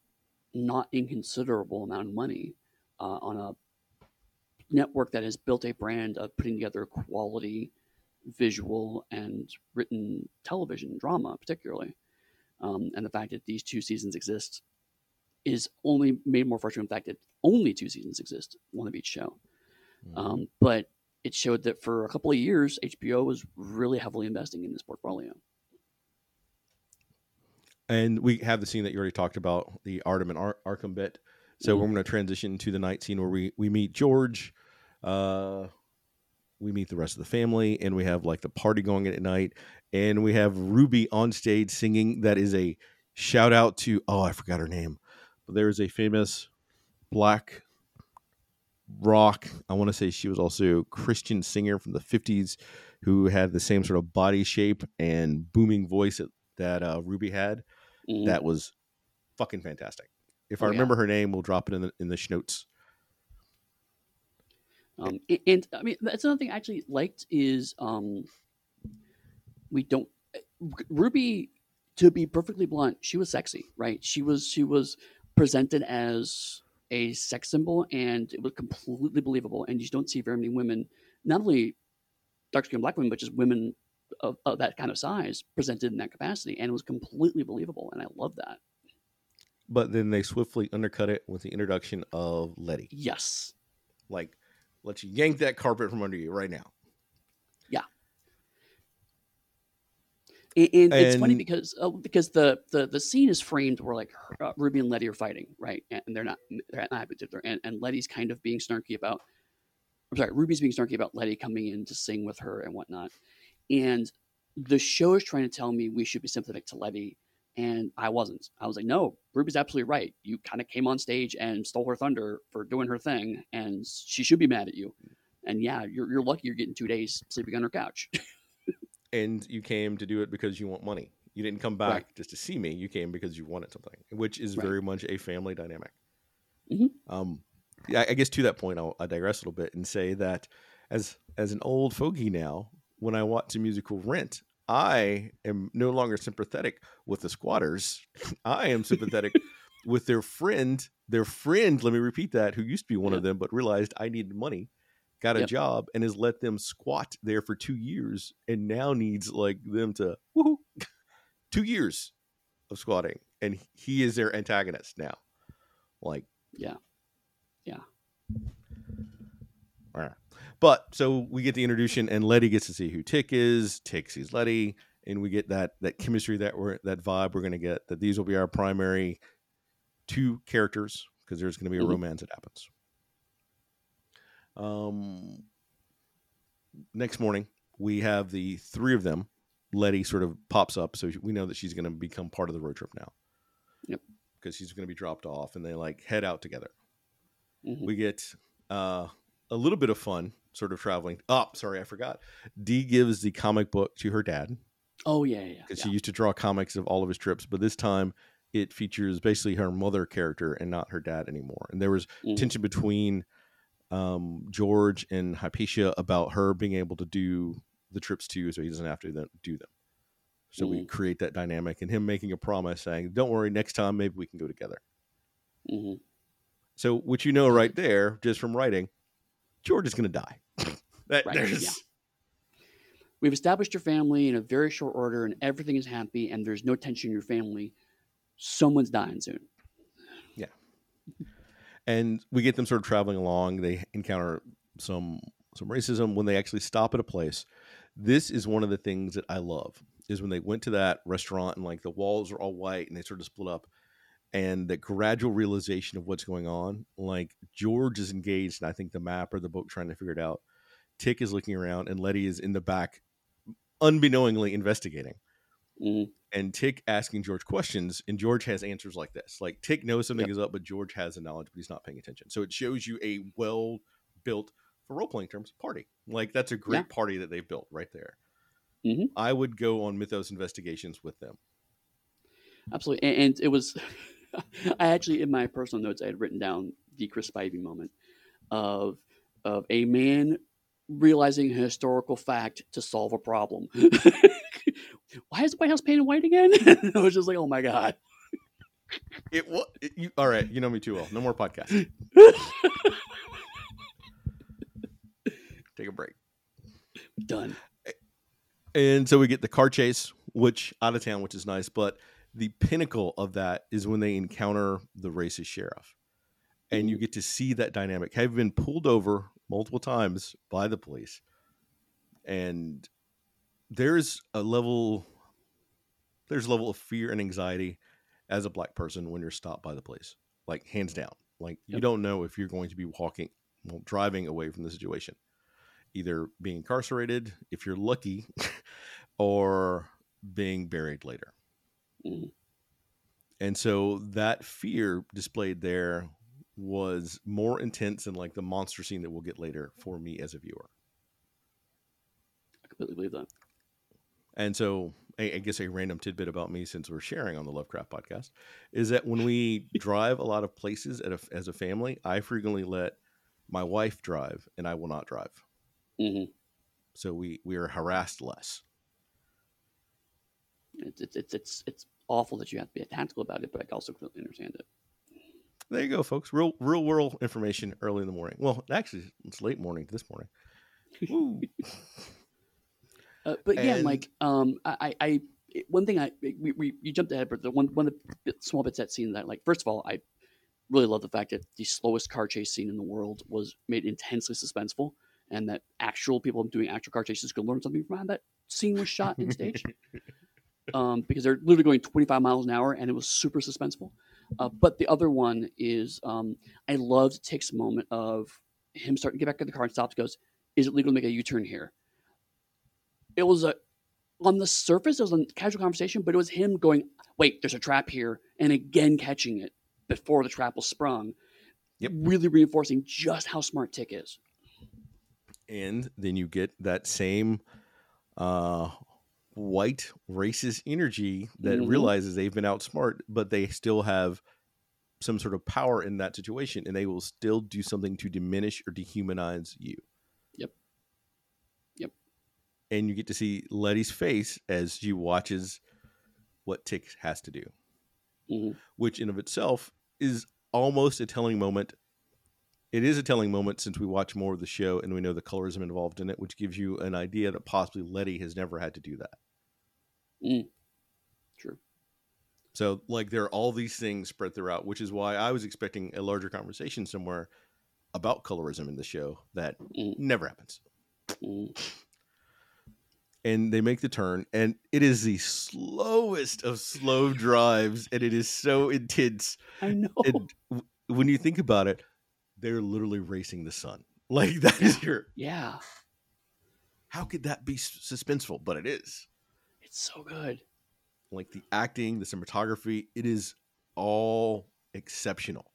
not inconsiderable amount of money uh, on a network that has built a brand of putting together quality visual and written television drama, particularly. Um, and the fact that these two seasons exist is only made more frustrating the fact that only two seasons exist, one of each show. Um, but it showed that for a couple of years, HBO was really heavily investing in this portfolio. And we have the scene that you already talked about, the Ardham and Ar- Arkham bit. So Mhm. we're going to transition to the night scene where we we meet George, uh, we meet the rest of the family, and we have like the party going at night, and we have Ruby on stage singing. That is a shout out to oh I forgot her name, but there is a famous black rock. I want to say she was also a Christian singer from the fifties who had the same sort of body shape and booming voice that, that uh, Ruby had Mhm. that was fucking fantastic. If I Oh, yeah. remember her name, we'll drop it in the in the schnotes. Um, a- and, I mean, that's another thing I actually liked is um, we don't Ruby. To be perfectly blunt, she was sexy, right? She was she was presented as a sex symbol, and it was completely believable. And you just don't see very many women, not only dark skinned black women, but just women of, of that kind of size presented in that capacity, and it was completely believable. And I love that. But then they swiftly undercut it with the introduction of Letty. Yes, Like, let's yank that carpet from under you right now. And, and it's funny because uh, because the, the the scene is framed where like her, uh, Ruby and Letty are fighting, right? And, and they're not they're not happy together. And, and Letty's kind of being snarky about. I'm sorry, Ruby's being snarky about Letty coming in to sing with her and whatnot. And the show is trying to tell me we should be sympathetic to Letty, and I wasn't. I was like, no, Ruby's absolutely right. You kind of came on stage and stole her thunder for doing her thing, and she should be mad at you. And yeah, you're, you're lucky you're getting two days sleeping on her couch. And you came to do it because you want money. You didn't come back Right. just to see me. You came because you wanted something, which is Right. very much a family dynamic. Mhm. Um, I guess to that point, I'll, I'll digress a little bit and say that as as an old fogey now, when I watch the musical Rent, I am no longer sympathetic with the squatters. I am sympathetic with their friend, their friend. Let me repeat that, who used to be one of them, but realized I needed money got a Yep. job and has let them squat there for two years and now needs like them to woohoo, two years of squatting and he is their antagonist now like Yeah. Yeah. all right. But so we get the introduction and letty gets to see who tick is tick sees letty and we get that that chemistry that we're that vibe we're going to get that these will be our primary two characters because there's going to be a Mhm. romance that happens um next morning we have the three of them letty sort of pops up so we know that she's going to become part of the road trip now Yep. because she's going to be dropped off and they like head out together Mhm. we get uh, a little bit of fun sort of traveling. Oh sorry i forgot. Dee gives the comic book to her dad. Oh yeah, yeah, because yeah. she used to draw comics of all of his trips but this time it features basically her mother character and not her dad anymore. And there was Mhm. tension between um, george and hypatia about her being able to do the trips too so he doesn't have to do them. So we create that dynamic and him making a promise saying don't worry next time maybe we can go together. Mhm. so what you know right there just from writing george is going to die that, Right, there's yeah. We've established your family in a very short order, and everything is happy, and there's no tension in your family. Someone's dying soon. Yeah. and we get them sort of traveling along they encounter some some racism when they actually stop at a place this is one of the things that i love is when they went to that restaurant and like the walls are all white and they sort of split up and the gradual realization of what's going on like george is engaged and i think the map or the book trying to figure it out tick is looking around and letty is in the back unbeknowingly investigating Mhm. and Tick asking George questions, and George has answers like this. Like Tick knows something is up, but George has the knowledge, but he's not paying attention. So it shows you a well built, for role playing terms, party. Like that's a great Yeah. party that they've built right there. Mhm. I would go on Mythos investigations with them. Absolutely, and, and it was. I actually, in my personal notes, I had written down the Chris Spivey moment of of a man realizing a historical fact to solve a problem. Why is the White House painted white again? I was just like, oh my god. It was you. All right, you know me too well. No more podcast. Take a break. Done. And so we get the car chase, which out of town, which is nice. But the pinnacle of that is when they encounter the racist sheriff. And you mm-hmm. get to see that dynamic. Have been pulled over multiple times by the police. And there's a level there's a level of fear and anxiety as a black person when you're stopped by the police. Like hands down. Like you don't know if you're going to be walking well, driving away from the situation either being incarcerated if you're lucky or being buried later Mhm. and so that fear displayed there was more intense than like the monster scene that we'll get later for me as a viewer I completely believe that. and so I, I guess a random tidbit about me since we're sharing on the lovecraft podcast is that when we drive a lot of places at a, as a family i frequently let my wife drive and i will not drive hmm so we we are harassed less It's, it's it's it's it's awful that you have to be tactical about it, but I also completely understand it. There you go, folks. Real real world information early in the morning. Well, actually, it's late morning this morning. Uh, but yeah, And- like um, I, I, I one thing I we, we you jumped ahead, but the one one of the small bits that scene that like first of all, I really love the fact that the slowest car chase scene in the world was made intensely suspenseful, and that actual people doing actual car chases could learn something from how that scene was shot in stage. um, because they're literally going 25 miles an hour, and it was super suspenseful. Uh, but the other one is um, I loved Tick's moment of him starting to get back in the car and stops. Goes, is it legal to make a U-turn here? It was a on the surface, it was a casual conversation, but it was him going, "Wait, there's a trap here," and again catching it before the trap was sprung. Yep. Really reinforcing just how smart Tick is. and then you get that same uh, white racist energy that Mhm. realizes they've been outsmart, but they still have some sort of power in that situation, and they will still do something to diminish or dehumanize you. Yep. Yep. And you get to see Letty's face as she watches what Tick has to do. Mhm. which in of itself is almost a telling moment it is a telling moment since we watch more of the show and we know the colorism involved in it, which gives you an idea that possibly Letty has never had to do that. Mm. True. So, like, there are all these things spread throughout, which is why I was expecting a larger conversation somewhere about colorism in the show that Mm. never happens. Mm. And they make the turn, and it is the slowest of slow drives, and it is so intense. I know. And w- when you think about it, they're literally racing the sun. Like that is your. yeah, How could that be suspenseful? But it is. It's so good. Like the acting, the cinematography, it is all exceptional.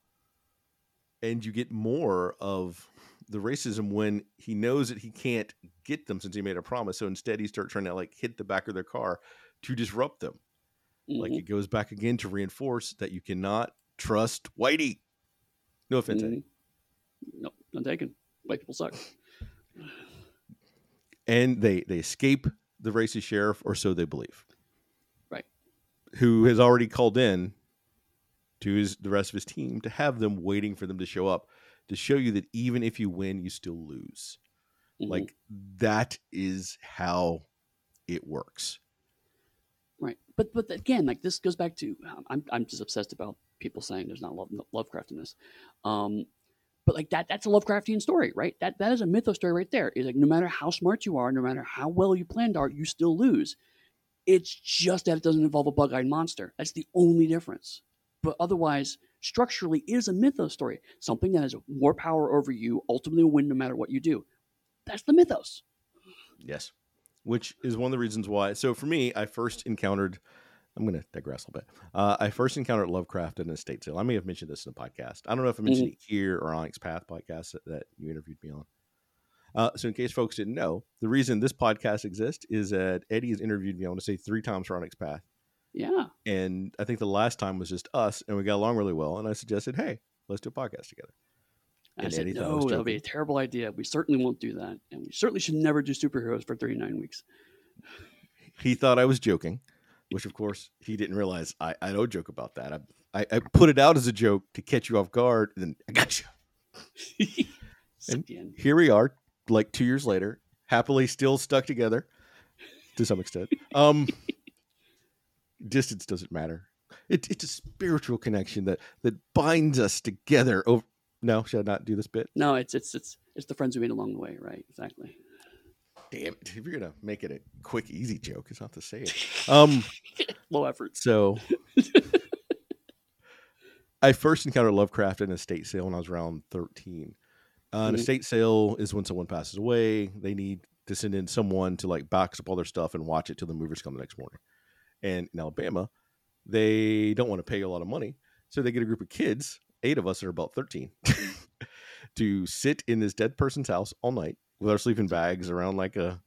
And you get more of the racism when he knows that he can't get them since he made a promise. So instead, he starts trying to like hit the back of their car to disrupt them. Like Mhm. it goes back again to reinforce that you cannot trust Whitey. No offense, Eddy. Mhm. Nope, none taken. White people suck. and they they escape the racist sheriff or so they believe. Right. who has already called in to his the rest of his team to have them waiting for them to show up to show you that even if you win you still lose. Mhm. like that is how it works. Right, but but again, like this goes back to um, I'm I'm just obsessed about people saying there's not love Lovecraft in this, um, but like that that's a Lovecraftian story, right? That that is a mythos story right there. Is like no matter how smart you are, no matter how well you planned are, you still lose. It's just that it doesn't involve a bug-eyed monster. That's the only difference. But otherwise, structurally, it is a mythos story. Something that has more power over you ultimately will win no matter what you do. That's the mythos. yes which is one of the reasons why so for me i first encountered i'm going to digress a little bit uh, i first encountered lovecraft in a state sale i may have mentioned this in the podcast i don't know if i mentioned it here or onyx path podcast that, that you interviewed me on uh, so in case folks didn't know the reason this podcast exists is that eddy has interviewed me i want to say three times for onyx path Yeah. and i think the last time was just us and we got along really well and i suggested hey let's do a podcast together I said, Eddy no, that would be a terrible idea. We certainly won't do that. And we certainly should never do superheroes for 39 weeks. he thought I was joking, which of course he didn't realize. I, I don't joke about that. I, I I put it out as a joke to catch you off guard, and then I got you. In. Here we are, like two years later, happily still stuck together to some extent. Um, distance doesn't matter. It, it's a spiritual connection that that binds us together. Over no, should I not do this bit? No, it's it's it's it's the friends we made along the way, right? Exactly. Damn it! If you're gonna make it a quick, easy joke, it's not to say it. Um. Low effort. So I first encountered Lovecraft in a state sale when I was around 13. Uh, an Mhm. estate sale is when someone passes away. They need to send in someone to like box up all their stuff and watch it till the movers come the next morning. And in Alabama, they don't want to pay a lot of money. So they get a group of kids, eight of us are about 13, to sit in this dead person's house all night with our sleeping bags around like a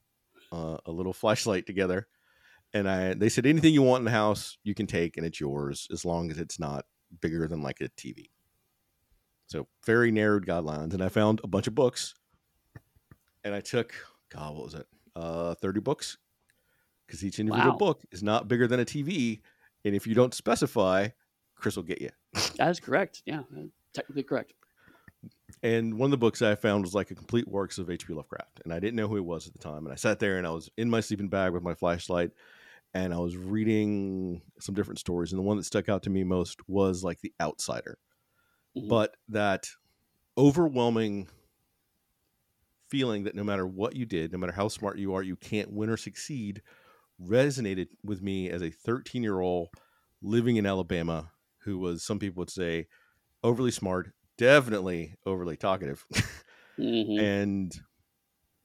uh, a little flashlight together and I they said anything you want in the house you can take and it's yours as long as it's not bigger than like a TV. So very narrowed guidelines, and I found a bunch of books, and I took God, what was it? Uh, thirty books, because each individual Wow. book is not bigger than a TV, and if you don't specify, Chris will get you. That is correct. Yeah, technically correct. And one of the books I found was like a complete works of H.P. Lovecraft, and I didn't know who he was at the time. And I sat there and I was in my sleeping bag with my flashlight, and I was reading some different stories. And the one that stuck out to me most was like The Outsider, Mhm. but that overwhelming feeling that no matter what you did, no matter how smart you are, you can't win or succeed, resonated with me as a 13 year old living in Alabama who was, some people would say, overly smart, definitely overly talkative. Mhm. and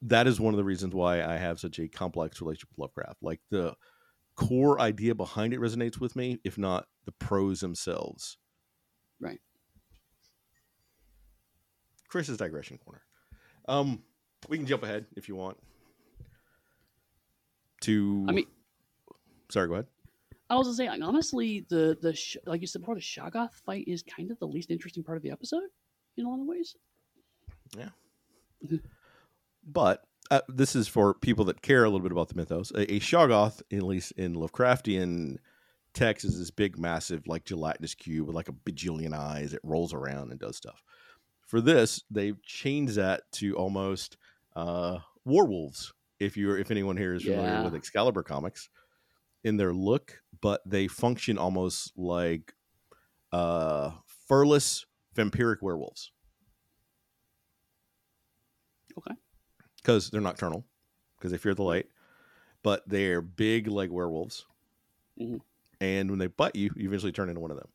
that is one of the reasons why I have such a complex relationship with Lovecraft. Like the core idea behind it resonates with me, if not the prose themselves. Right. Chris's digression corner. Um, we can jump ahead if you want. To I mean, sorry, go ahead. I was gonna say, like, honestly, the the sh- like you said before, the Shoggoth fight is kind of the least interesting part of the episode in a lot of ways. Yeah. but uh, this is for people that care a little bit about the mythos. A, a Shoggoth, at least in Lovecraftian text, is this big, massive, like gelatinous cube with like a bajillion eyes. It rolls around and does stuff. For this, they've changed that to almost uh, werewolves. If you're, if anyone here is familiar Yeah. with Excalibur comics, in their look, but they function almost like uh, furless vampiric werewolves. Okay. because they're nocturnal, because they fear the light, but they're big like werewolves. Mhm. And when they bite you, you eventually turn into one of them.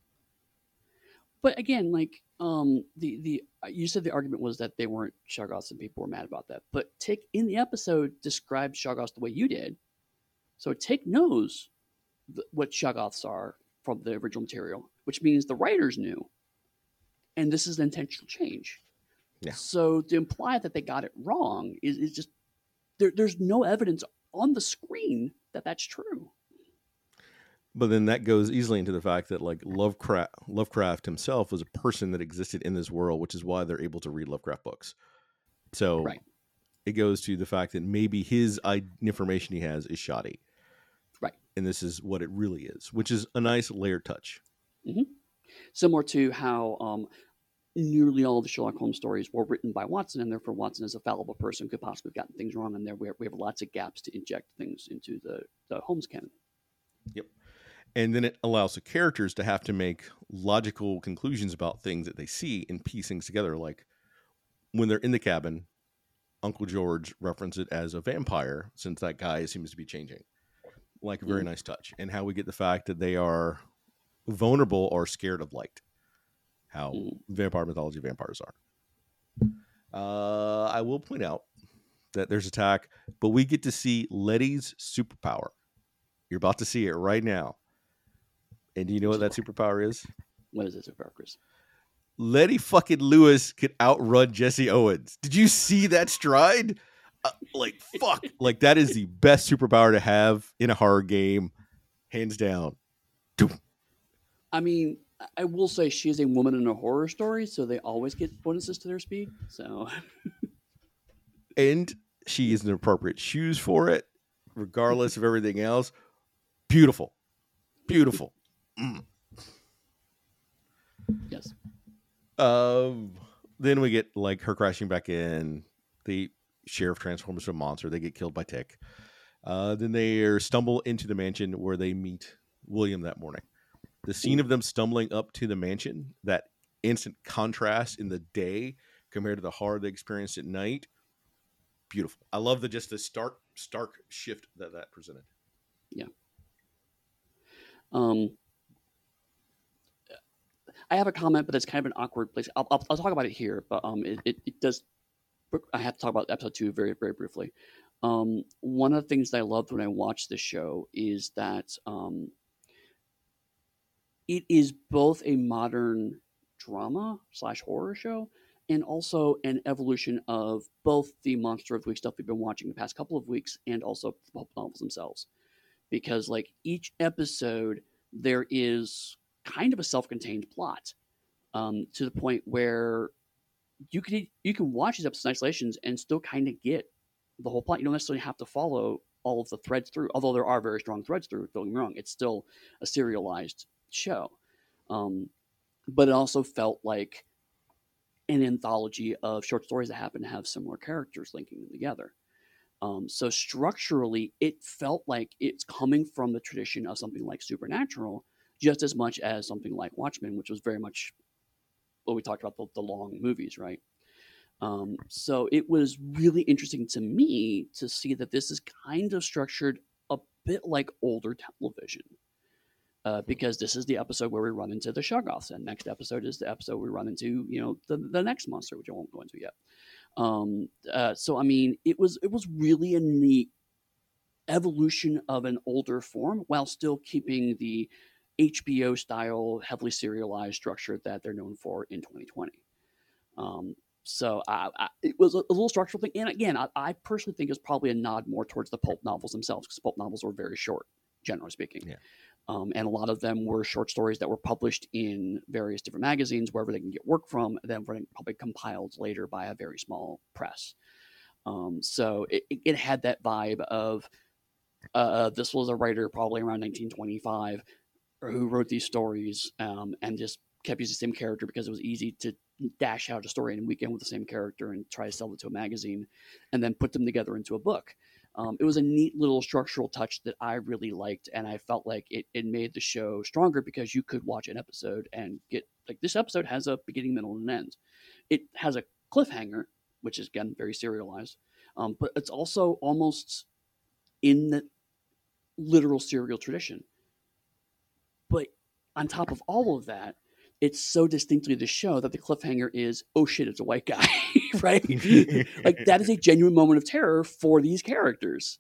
But again, like um, the the you said the argument was that they weren't Shoggoths and people were mad about that. But Tick in the episode described Shoggoths the way you did, so Tick knows th- what Shoggoths are from the original material, which means the writers knew, and this is an intentional change. Yeah. So to imply that they got it wrong is, is just there, there's no evidence on the screen that that's true. But then that goes easily into the fact that like Lovecraft, Lovecraft himself was a person that existed in this world, which is why they're able to read Lovecraft books. So Right. it goes to the fact that maybe his information he has is shoddy. Right. And this is what it really is, which is a nice layer touch. similar to how um, nearly all the Sherlock Holmes stories were written by Watson, and therefore Watson, as a fallible person, could possibly have gotten things wrong. And there we have, we have lots of gaps to inject things into the, the Holmes canon. Yep. And then it allows the characters to have to make logical conclusions about things that they see and piece things together like when they're in the cabin uncle george referenced it as a vampire since that guy seems to be changing like a very Mm. nice touch and how we get the fact that they are vulnerable or scared of light how Mm. vampire mythology vampires are uh, i will point out that there's attack but we get to see letty's superpower you're about to see it right now and do you know what that superpower is? What is it, Super Chris? Letty fucking Lewis could outrun Jesse Owens. Did you see that stride? Uh, like fuck, like that is the best superpower to have in a horror game, hands down. I mean, I- I will say she is a woman in a horror story, so they always get bonuses to their speed. So And she is in appropriate shoes for it, regardless of everything else. Beautiful, beautiful. Mm. yes, Um, then we get like her crashing back in. The sheriff transforms to a monster. They get killed by Tick. Uh, then they stumble into the mansion where they meet William that morning. The scene of them stumbling up to the mansion, that instant contrast in the day compared to the horror they experienced at night, beautiful. I love the just the stark stark shift that that presented. Yeah. Um, I have a comment, but it's kind of an awkward place. I'll, I'll, I'll talk about it here, but um, it, it, it does. I have to talk about episode two very very briefly. Um, one of the things that I loved when I watched this show is that um, it is both a modern drama slash horror show and also an evolution of both the monster of the week stuff we've been watching the past couple of weeks and also the pulp novels themselves because like each episode there is kind of a self-contained plot um, to the point where you can you can watch these episodes in isolations and still kind of get the whole plot. You don't necessarily have to follow all of the threads through, although there are very strong threads through. Don't get me wrong; it's still a serialized show, um, but it also felt like an anthology of short stories that happen to have similar characters linking them together. Um, so structurally, it felt like it's coming from the tradition of something like Supernatural, just as much as something like Watchmen, which was very much we talked about the, the long movies, right? Um, so it was really interesting to me to see that this is kind of structured a bit like older television. Uh, because this is the episode where we run into the Shoggoths, and next episode is the episode we run into, you know, the, the next monster, which I won't go into yet. Um, uh, so I mean, it was it was really a neat evolution of an older form while still keeping the HBO style, heavily serialized structure that they're known for in 2020. Um, so I, I, it was a, a little structural thing, and again, I, I personally think it's probably a nod more towards the pulp novels themselves because pulp novels were very short, generally speaking. Yeah. Um, and a lot of them were short stories that were published in various different magazines, wherever they can get work from, then probably compiled later by a very small press. Um, so it, it- had that vibe of uh, this was a writer probably around 1925 or who wrote these stories um, and just kept using the same character because it was easy to dash out a story in a weekend with the same character and try to sell it to a magazine, and then put them together into a book. Um, it was a neat little structural touch that I really liked, and I felt like it, it made the show stronger because you could watch an episode and get like this episode has a beginning, middle, and end. It has a cliffhanger, which is again very serialized, um, but it's also almost in the literal serial tradition. But on top of all of that, it's so distinctly the show that the cliffhanger is, oh shit, it's a white guy, right? like that is a genuine moment of terror for these characters.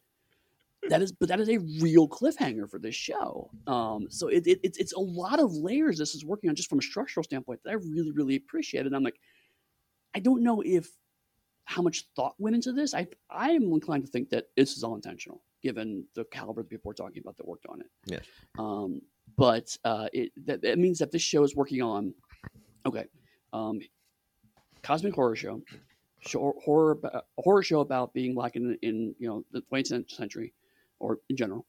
That is, but that is a real cliffhanger for this show. Um, so it, it, it's it's a lot of layers this is working on just from a structural standpoint that I really really appreciate. And I'm like, I don't know if how much thought went into this. I I am inclined to think that this is all intentional, given the caliber of the people we're talking about that worked on it. Yes. Um, but uh, it that, that means that this show is working on okay, um, cosmic horror show, horror horror show about being black in, in you know the 20th century or in general,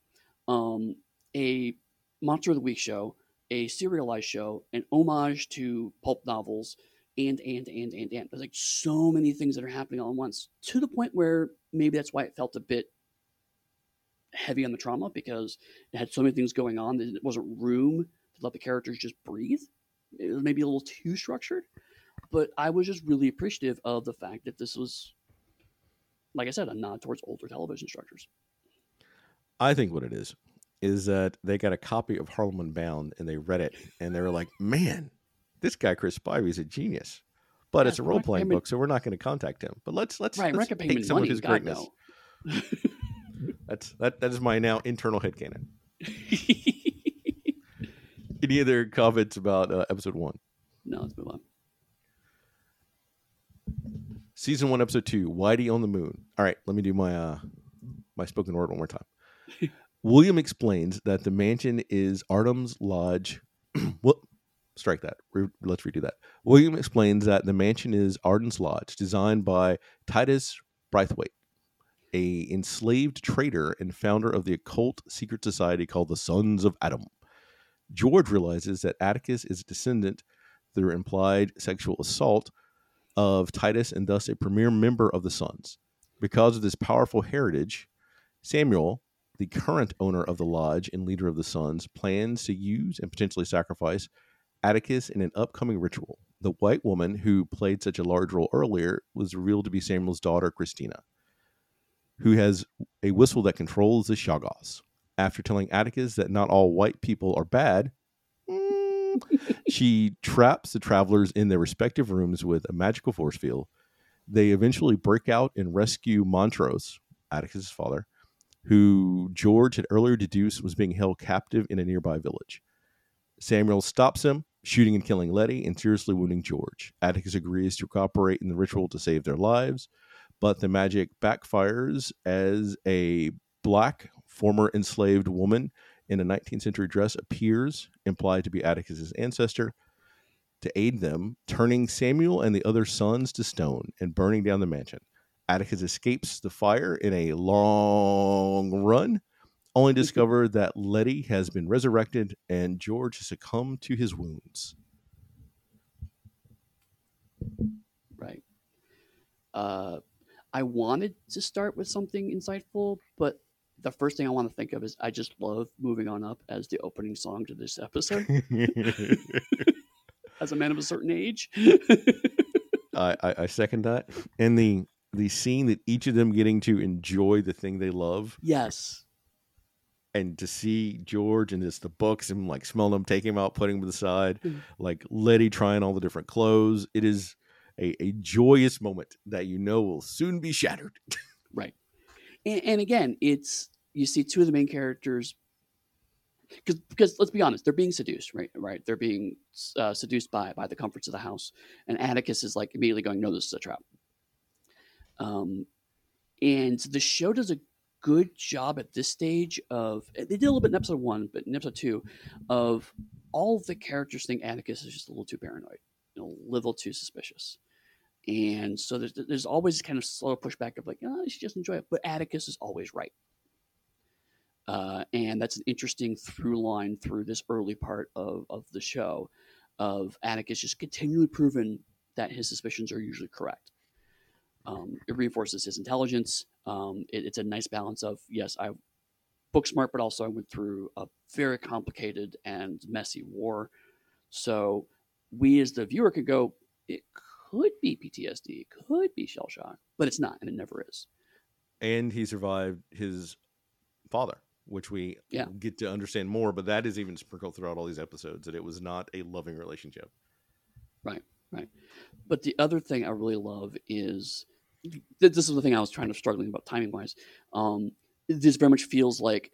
um, a monster of the week show, a serialized show, an homage to pulp novels, and and and and and there's like so many things that are happening all at once to the point where maybe that's why it felt a bit heavy on the trauma because it had so many things going on that it wasn't room to let the characters just breathe. It was maybe a little too structured, but I was just really appreciative of the fact that this was, like I said, a nod towards older television structures. I think what it is is that they got a copy of Harlem Unbound and they read it and they were like, "Man, this guy Chris Spivey is a genius." But Yeah, it's a role playing book, so we're not going to contact him. But let's let's, Right, let's take some money, of his God, greatness. That's that that is my now internal headcanon. Any other comments about uh, episode one? no, let's move on. Season one, episode two, Why Whitey on the Moon. All right, let me do my uh my spoken word one more time. William explains that the mansion is Artem's Lodge. what? Strike that. Re- let's redo that. William explains that the mansion is Arden's Lodge, designed by Titus Braithwaite, a enslaved trader and founder of the occult secret society called the Sons of Adam. George realizes that Atticus is a descendant through implied sexual assault of Titus and thus a premier member of the Sons. Because of this powerful heritage, Samuel, the current owner of the lodge and leader of the Sons, plans to use and potentially sacrifice Atticus in an upcoming ritual. The white woman who played such a large role earlier was revealed to be Samuel's daughter, Christina, who has a whistle that controls the Shoggoths. After telling Atticus that not all white people are bad, mm, she traps the travelers in their respective rooms with a magical force field. They eventually break out and rescue Montrose, Atticus's father, who George had earlier deduced was being held captive in a nearby village. Samuel stops him, shooting and killing Letty and seriously wounding George. Atticus agrees to cooperate in the ritual to save their lives, but the magic backfires as a black former enslaved woman in a 19th century dress appears, implied to be Atticus's ancestor, to aid them, turning Samuel and the other sons to stone and burning down the mansion. Atticus escapes the fire in a long run, only to discover that Letty has been resurrected and George has succumbed to his wounds. Right. Uh, I wanted to start with something insightful, but the first thing I want to think of is I just love moving on up as the opening song to this episode as a man of a certain age. I, I, I second that. And the the scene that each of them getting to enjoy the thing they love yes. and to see George and just the books and like smelling them, taking them out, putting them to the side, Mhm. like Letty trying all the different clothes. It is a, a joyous moment that you know will soon be shattered. Right. And, and again, it's you see two of the main characters because because let's be honest, they're being seduced, right? Right. They're being uh, seduced by by the comforts of the house, and Atticus is like immediately going, "No, this is a trap." Um, and the show does a good job at this stage of they did a little bit in episode one, but in episode two, of all the characters think Atticus is just a little too paranoid, a little too suspicious. And so there's, there's always kind of slow pushback of like, oh, you should just enjoy it. But Atticus is always right. Uh, and that's an interesting through line through this early part of, of the show of Atticus just continually proven that his suspicions are usually correct. Um, it reinforces his intelligence. Um, it, it's a nice balance of yes, I book smart, but also I went through a very complicated and messy war. So we as the viewer could go, it could be PTSD, could be shell shock, but it's not, and it never is. And he survived his father, which we Yeah. get to understand more, but that is even sprinkled throughout all these episodes that it was not a loving relationship. Right, right. But the other thing I really love is this is the thing I was trying to struggling about timing wise. Um, this very much feels like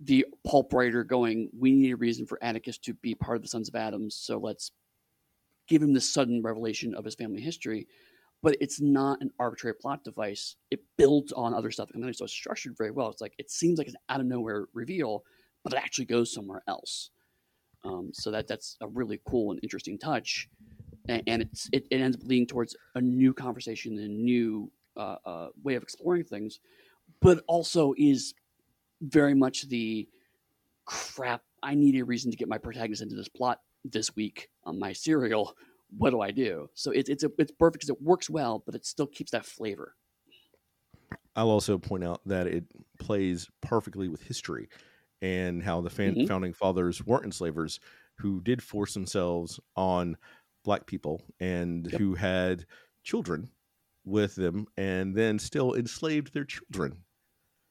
the pulp writer going, "We need a reason for Atticus to be part of the Sons of Adams, so let's give him this sudden revelation of his family history." But it's not an arbitrary plot device. It builds on other stuff, and then it's structured very well. It's like it seems like an out of nowhere reveal, but it actually goes somewhere else. Um, so that that's a really cool and interesting touch and, and it, it ends up leading towards a new conversation and a new uh, uh, way of exploring things, but also is very much the crap. I need a reason to get my protagonist into this plot this week on my serial. What do I do? So it's it's a, it's perfect because it works well, but it still keeps that flavor. I'll also point out that it plays perfectly with history and how the fan- Mhm. founding fathers weren't enslavers who did force themselves on black people and Yep. who had children with them and then still enslaved their children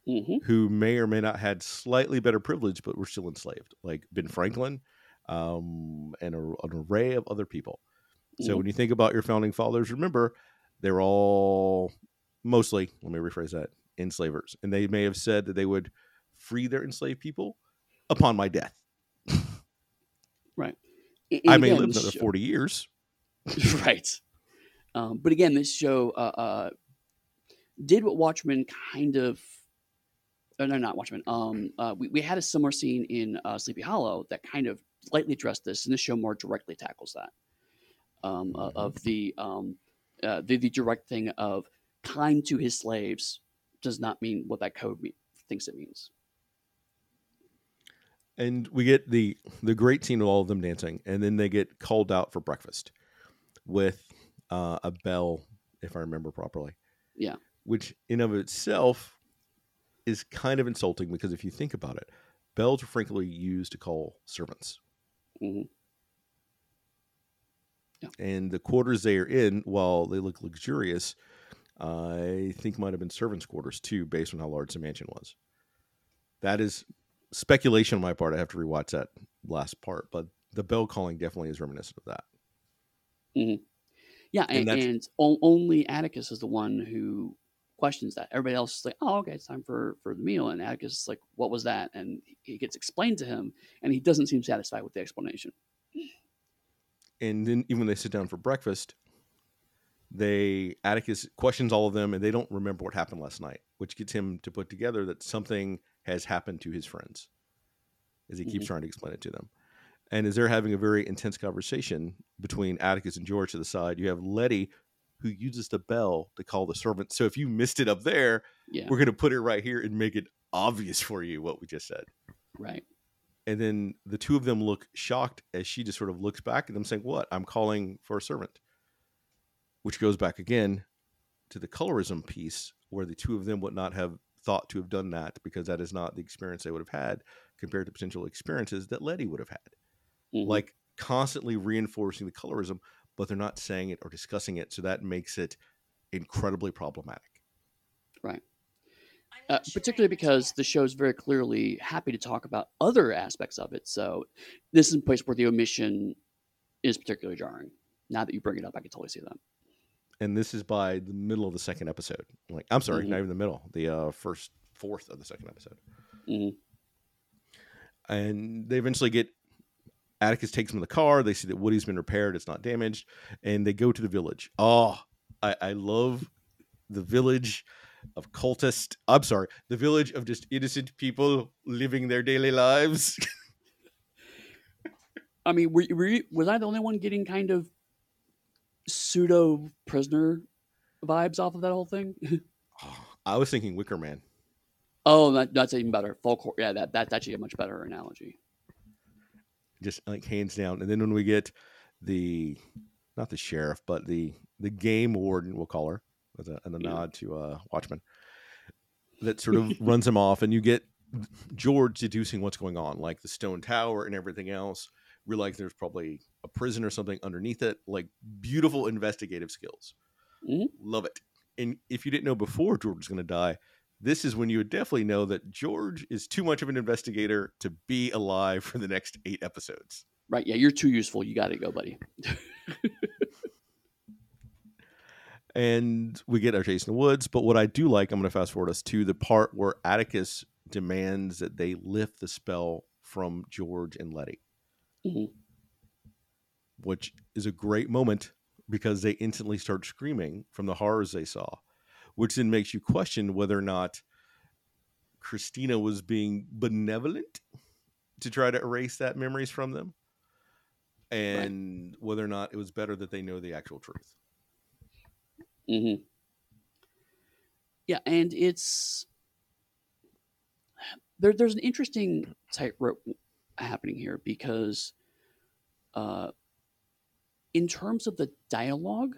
hmm who may or may not had slightly better privilege but were still enslaved like ben franklin um, and a, an array of other people so Mhm. when you think about your founding fathers remember they're all mostly let me rephrase that enslavers and they may have said that they would free their enslaved people upon my death And i may again, live another show- 40 years right. Um, but again, this show uh, uh, did what Watchmen kind of. Uh, no, not Watchmen. Um, uh, we, we had a similar scene in uh, Sleepy Hollow that kind of lightly addressed this, and this show more directly tackles that. Um, uh, of the, um, uh, the the direct thing of kind to his slaves does not mean what that code me- thinks it means. and we get the the great scene of all of them dancing and then they get called out for breakfast with uh, a bell if i remember properly Yeah. which in of itself is kind of insulting because if you think about it bells were frequently used to call servants Mhm. Yeah. and the quarters they are in while they look luxurious i think might have been servants quarters too based on how large the mansion was that is speculation on my part. I have to rewatch that last part, but the bell calling definitely is reminiscent of that. Yeah, And and, and only Atticus is the one who questions that. Everybody else is like, "Oh, okay, it's time for for the meal," and Atticus is like, "What was that?" And it gets explained to him, and he doesn't seem satisfied with the explanation. And then even when they sit down for breakfast, they Atticus questions all of them, and they don't remember what happened last night, which gets him to put together that something has happened to his friends, as he keeps Mhm. trying to explain it to them. And as they're having a very intense conversation between Atticus and George to the side, you have Letty, who uses the bell to call the servant. So if you missed it up there, Yeah, we're going to put it right here and make it obvious for you what we just said. right. And then the two of them look shocked as she just sort of looks back at them, saying, What? I'm calling for a servant. Which goes back again to the colorism piece, where the two of them would not have thought to have done that because that is not the experience they would have had compared to potential experiences that Letty would have had. Mhm. Like constantly reinforcing the colorism, but they're not saying it or discussing it. So that makes it incredibly problematic. uh, particularly because the show is very clearly happy to talk about other aspects of it. So this is a place where the omission is particularly jarring. Now that you bring it up, I can totally see that. and this is by the middle of the second episode. Like, I'm sorry, Mhm. not even the middle, the uh, first fourth of the second episode. Mhm. And they eventually get Atticus takes them in the car. They see that Woody's been repaired; it's not damaged, and they go to the village. Oh, I, I love the village of cultist. I'm sorry, the village of just innocent people living their daily lives. I mean, were, you- were you, was I the only one getting kind of pseudo prisoner vibes off of that whole thing? I was thinking Wicker Man. oh, that, that's even better. Folk, yeah, that that's actually a much better analogy. Just like hands down. And then when we get the not the sheriff, but the the game warden, we'll call her, with a, and a Yeah. nod to uh, Watchmen, that sort of runs him off, and you get George deducing what's going on, like the stone tower and everything else. Realize there's probably a prison or something underneath it. Like beautiful investigative skills. Mhm. Love it. And if you didn't know before George was going to die, this is when you would definitely know that George is too much of an investigator to be alive for the next eight episodes. Right? Yeah, you're too useful. You got to go, buddy. and we get our chase in the woods. But what I do like, I'm going to fast forward us to the part where Atticus demands that they lift the spell from George and Letty, Mhm. which is a great moment because they instantly start screaming from the horrors they saw, which then makes you question whether or not Christina was being benevolent to try to erase that memories from them. And whether or not it was better that they know the actual truth. Mm-hmm. Yeah, and it's there. There's an interesting tightrope happening here because, uh, in terms of the dialogue,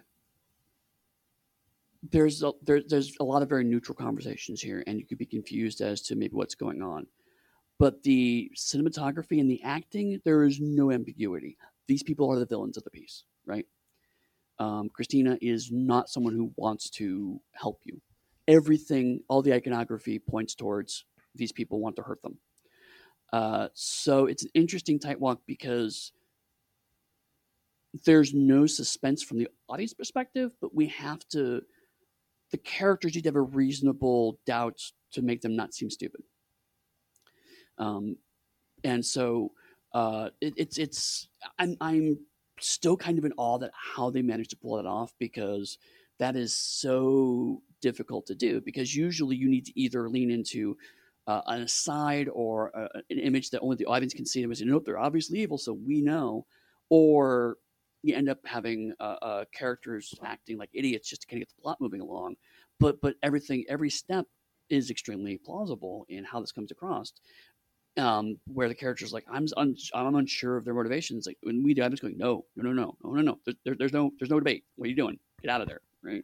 there's a, there, there's a lot of very neutral conversations here, and you could be confused as to maybe what's going on. But the cinematography and the acting, there is no ambiguity. These people are the villains of the piece, right? um, Christina is not someone who wants to help you. Everything, all the iconography points towards these people want to hurt them. Uh, so it's an interesting tight walk because there's no suspense from the audience perspective, but we have to. The characters need to have a reasonable doubt to make them not seem stupid. Um, and so uh, it, it's it's I'm I'm still kind of in awe that how they managed to pull that off because that is so difficult to do because usually you need to either lean into uh, an aside or a, an image that only the audience can see and say nope they're obviously evil so we know or you end up having uh, uh, characters acting like idiots just to kind of get the plot moving along but but everything every step is extremely plausible in how this comes across um, where the character's like, I'm un- I'm unsure of their motivations. Like when we do, I'm just going, no, no, no, no, no, no, no. There, there, there's no there's no debate. What are you doing? Get out of there, right?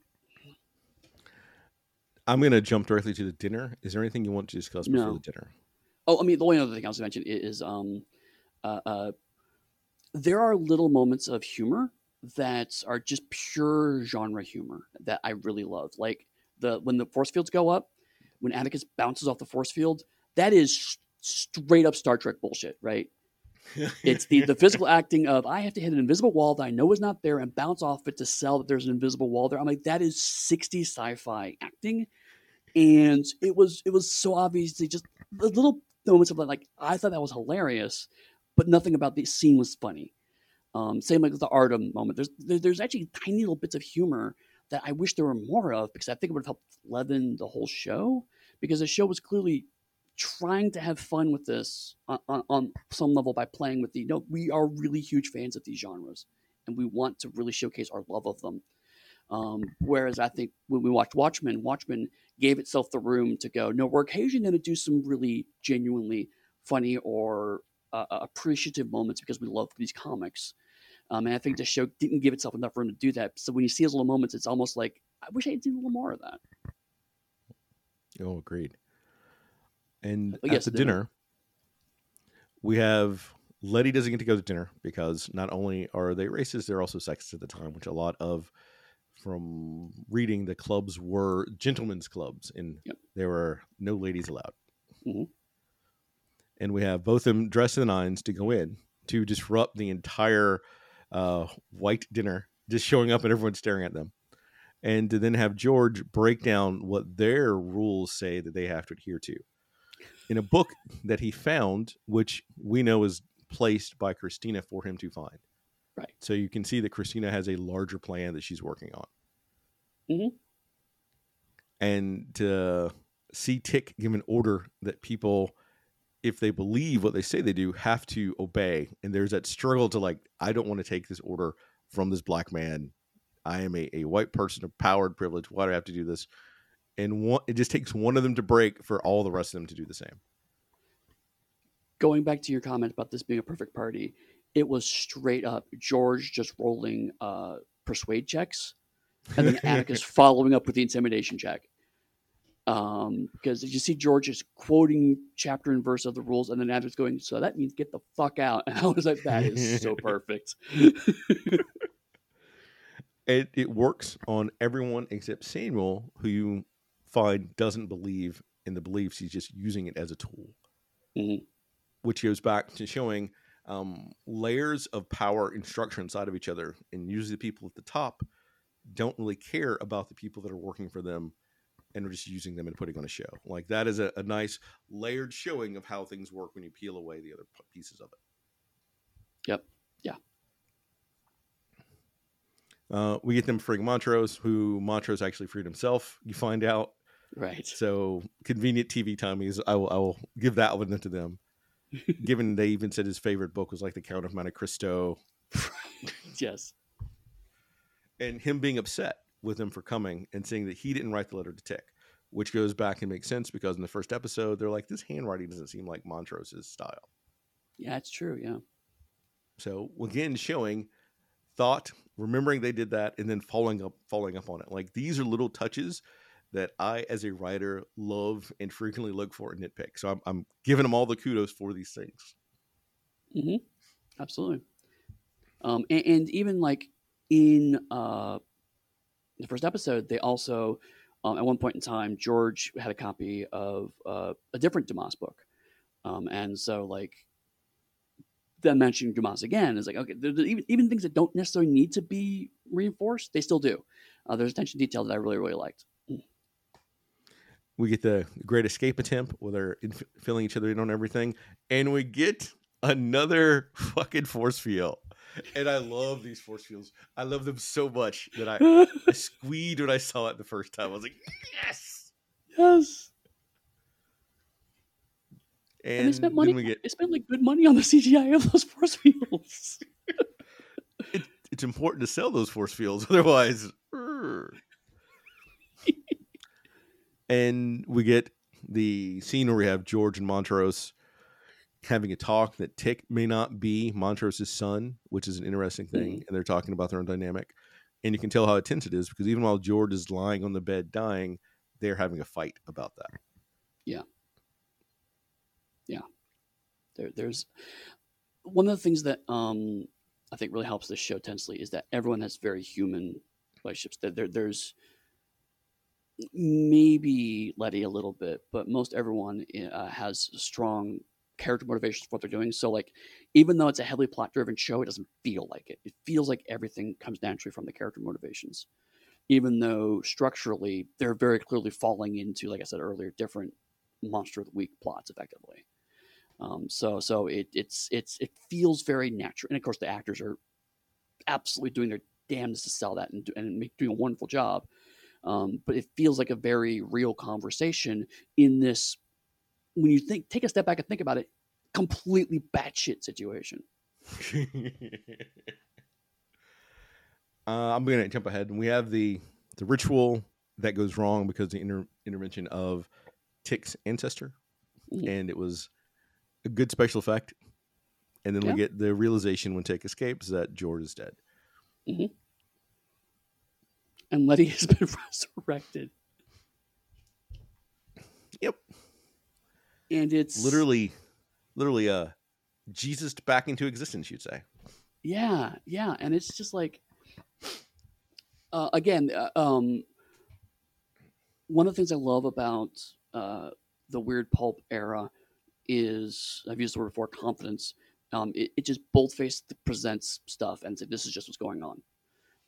I'm going to jump directly to the dinner. Is there anything you want to discuss before No. the dinner? Oh, I mean, the only other thing I was mention is um, uh, uh, there are little moments of humor that are just pure genre humor that I really love. Like the when the force fields go up, when Atticus bounces off the force field, that is straight up Star Trek bullshit, right? It's the, the physical acting of I have to hit an invisible wall that I know is not there and bounce off it to sell that there's an invisible wall there. I'm like, that is 60 sci-fi acting. And it was it was so obviously just the little moments of like I thought that was hilarious, but nothing about the scene was funny. Um, same like the Ardham moment. There's there, there's actually tiny little bits of humor that I wish there were more of because I think it would have helped leaven the whole show because the show was clearly trying to have fun with this on, on, on some level by playing with the no we are really huge fans of these genres and we want to really showcase our love of them um, whereas i think when we watched watchmen watchmen gave itself the room to go no we're occasionally going to do some really genuinely funny or uh, appreciative moments because we love these comics um, and i think the show didn't give itself enough room to do that so when you see those little moments it's almost like i wish i had seen a little more of that Oh, agreed. And But at yes, the dinner. dinner, we have Letty doesn't get to go to dinner because not only are they racist, they're also sexist at the time, which a lot of from reading the clubs were gentlemen's clubs, and Yep. there were no ladies allowed. Mhm. And we have both of them dressed in the nines to go in to disrupt the entire uh, white dinner, just showing up and everyone staring at them and to then have George break down what their rules say that they have to adhere to in a book that he found, which we know is placed by Christina for him to find. Right. So you can see that Christina has a larger plan that she's working on. Mhm. And to see Tick give an order that people, if they believe what they say they do, have to obey. And there's that struggle to like, I don't want to take this order from this black man. I am a, a white person of power and privilege. Why do I have to do this? And one, it just takes one of them to break for all the rest of them to do the same. going back to your comment about this being a perfect party, it was straight up George just rolling uh, persuade checks, and then Atticus following up with the intimidation check. Um, because you see George is quoting chapter and verse of the rules, and then Atticus going, "So that means get the fuck out." And I was like, "That is so perfect." it, it works on everyone except Samuel, who you find doesn't believe in the beliefs. He's just using it as a tool, Mhm. which goes back to showing um, layers of power and structure inside of each other. And usually, the people at the top don't really care about the people that are working for them and we're just using them and putting on a show. Like that is a, a nice layered showing of how things work when you peel away the other pieces of it. Yep. Yeah. Uh, we get them freeing Montrose, who Montrose actually freed himself. You find out Right. So convenient TV timing I will I will give that one to them. Given they even said his favorite book was like The Count of Monte Cristo, yes. and him being upset with him for coming and saying that he didn't write the letter to Tick, which goes back and makes sense because in the first episode they're like this handwriting doesn't seem like Montrose's style. Yeah, it's true. Yeah. So again, showing thought, remembering they did that, and then following up following up on it. Like these are little touches that I, as a writer, love and frequently look for and nitpick. So I'm, I'm giving them all the kudos for these things. hmm Absolutely. Um, and, and even like in uh, the first episode, they also, um, at one point in time, George had a copy of uh, a different Dumas book. Um, and so, like, them mentioning Dumas again is like, okay, even, even things that don't necessarily need to be reinforced, they still do. Uh, there's attention to detail that I really, really liked. We get the great escape attempt where they're inf- filling each other in on everything, and we get another fucking force field. And I love these force fields. I love them so much that I, I squeed when I saw it the first time. I was like, yes. yes. And, And they spent money. get They spent like good money on the CGI of those force fields. it, it's important to sell those force fields, otherwise. And we get the scene where we have George and Montrose having a talk that Tick may not be Montrose's son, which is an interesting thing, and they're talking about their own dynamic. And you can tell how intense it is because even while George is lying on the bed dying, they're having a fight about that. Yeah. Yeah. There, there's one of the things that um, I think really helps this show tensely is that everyone has very human relationships. That there, there's maybe Letty a little bit, but most everyone uh, has strong character motivations for what they're doing. So, like, even though it's a heavily plot-driven show, it doesn't feel like it. It feels like everything comes naturally from the character motivations, even though structurally they're very clearly falling into, like I said earlier, different monster of the week plots effectively. Um, so so it it's it's it feels very natural, and of course the actors are absolutely doing their damnedest to sell that and, do, and make, doing a wonderful job. Um, but it feels like a very real conversation in this. When you think, take a step back and think about it, completely batshit situation. uh, I'm going to jump ahead, and we have the the ritual that goes wrong because the inter- intervention of Tick's ancestor, Mhm. and it was a good special effect. And then Yeah. we get the realization when Tick escapes that George is dead. And Letty has been resurrected, Yep, and it's literally, literally, uh, Jesus back into existence. You'd say. Yeah, yeah, and it's just like, uh, again, uh, um, one of the things I love about uh, the weird pulp era is I've used the word before confidence. Um, it, it just bold faced presents stuff and said, "This is just what's going on."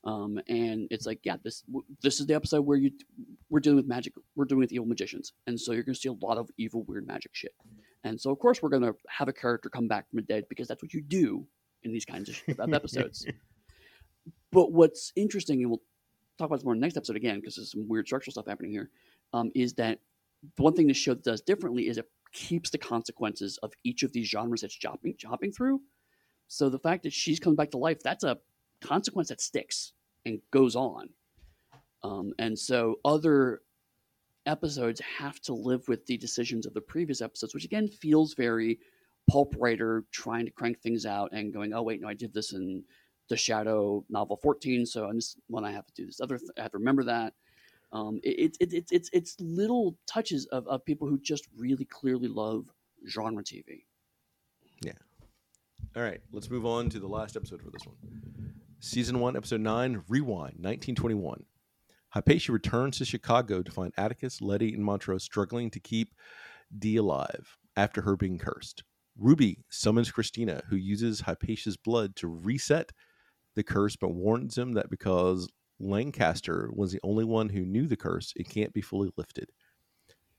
Um, and it's like, yeah, this w- this is the episode where you we're dealing with magic, we're dealing with evil magicians, and so you're going to see a lot of evil, weird magic shit. And so, of course, we're going to have a character come back from the dead because that's what you do in these kinds of episodes. but what's interesting, and we'll talk about this more in the next episode again because there's some weird structural stuff happening here, um, is that the one thing this show does differently is it keeps the consequences of each of these genres it's chopping, chopping through. So the fact that she's coming back to life, that's a consequence that sticks and goes on. Um, and so other episodes have to live with the decisions of the previous episodes, which again feels very pulp writer trying to crank things out and going, oh wait, no, I did this in the Shadow novel 14, so on this one I have to do this other. Th- I have to remember that. Um, it, it, it, it's it's little touches of, of people who just really clearly love genre TV. Yeah. All right, let's move on to the last episode for this one. Season 1, Episode 9, Rewind, 1921. Hypatia returns to Chicago to find Atticus, Letty, and Montrose struggling to keep Dee alive after her being cursed. Ruby summons Christina, who uses Hypatia's blood to reset the curse, but warns him that because Lancaster was the only one who knew the curse, it can't be fully lifted.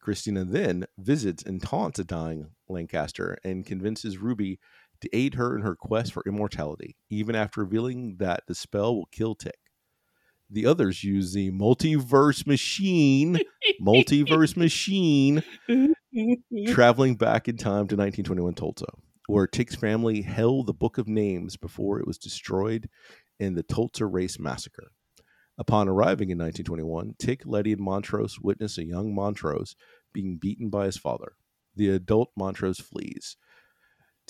Christina then visits and taunts a dying Lancaster and convinces Ruby to aid her in her quest for immortality, even after revealing that the spell will kill Tick. The others use the multiverse machine, multiverse machine, traveling back in time to 1921 Tulsa, where Tick's family held the Book of Names before it was destroyed in the Tulsa Race Massacre. Upon arriving in 1921, Tick, Letty, and Montrose witness a young Montrose being beaten by his father. The adult Montrose flees.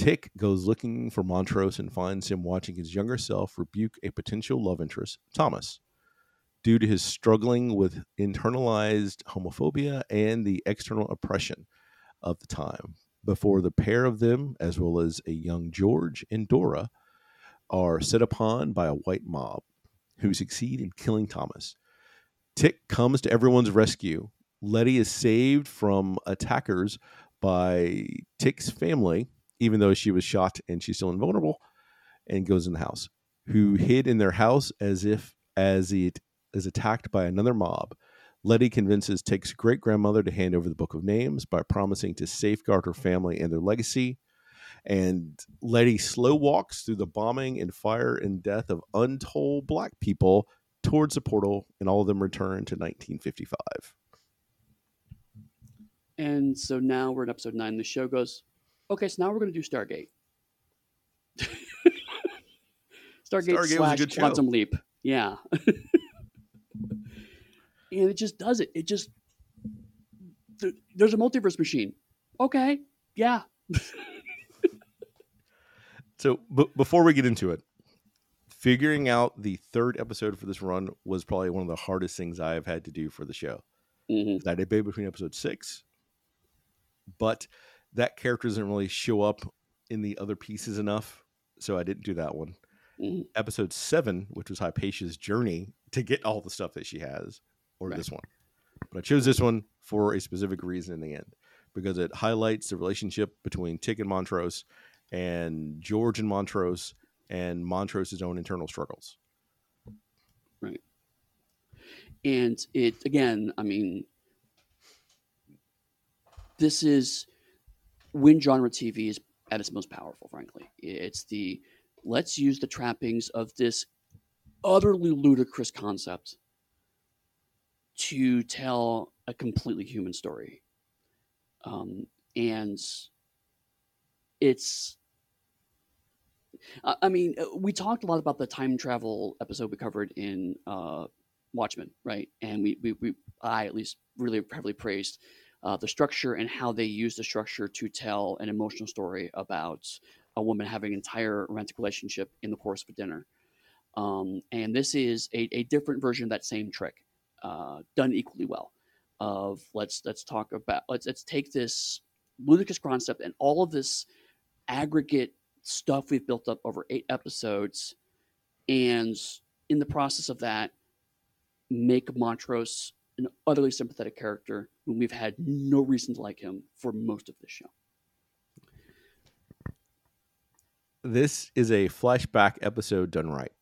Tick goes looking for Montrose and finds him watching his younger self rebuke a potential love interest, Thomas, due to his struggling with internalized homophobia and the external oppression of the time. Before the pair of them, as well as a young George and Dora, are set upon by a white mob who succeed in killing Thomas. Tick comes to everyone's rescue. Letty is saved from attackers by Tick's family, even though she was shot and she's still invulnerable, and goes in the house. Who hid in their house as if as it is attacked by another mob. Letty convinces Tick's great grandmother to hand over the Book of Names by promising to safeguard her family and their legacy. And Letty slow walks through the bombing and fire and death of untold black people towards the portal, and all of them return to 1955. And so now we're in episode nine. The show goes, okay, so now we're going to do Stargate. Stargate, Stargate was a slash good show. Quantum Leap. Yeah. and it just does it. It just, there- there's a multiverse machine. Okay. Yeah. So, b- before we get into it, figuring out the third episode for this run was probably one of the hardest things I have had to do for the show. hmm I debate between episode six, but that character doesn't really show up in the other pieces enough, so I didn't do that one. Mhm. Episode seven, which was Hypatia's journey to get all the stuff that she has, or Right. this one. But I chose this one for a specific reason in the end, because it highlights the relationship between Tick and Montrose, and George and Montrose, and Montrose's own internal struggles. Right. And it again i mean this is when genre tv is at its most powerful frankly it's the let's use the trappings of this utterly ludicrous concept to tell a completely human story um, and it's I- mean, uh, we talked a lot about the time travel episode we covered in uh, Watchmen, right? And we, we, we I at least really heavily praised uh, the structure and how they use the structure to tell an emotional story about a woman having an entire romantic relationship in the course of a dinner. Um, and this is a, a different version of that same trick, uh, done equally well. Of let's let's talk about let's let's take this ludicrous concept and all of this aggregate stuff we've built up over eight episodes, and in the process of that, make Montrose an utterly sympathetic character when we've had no reason to like him for most of the show. This is a flashback episode done right.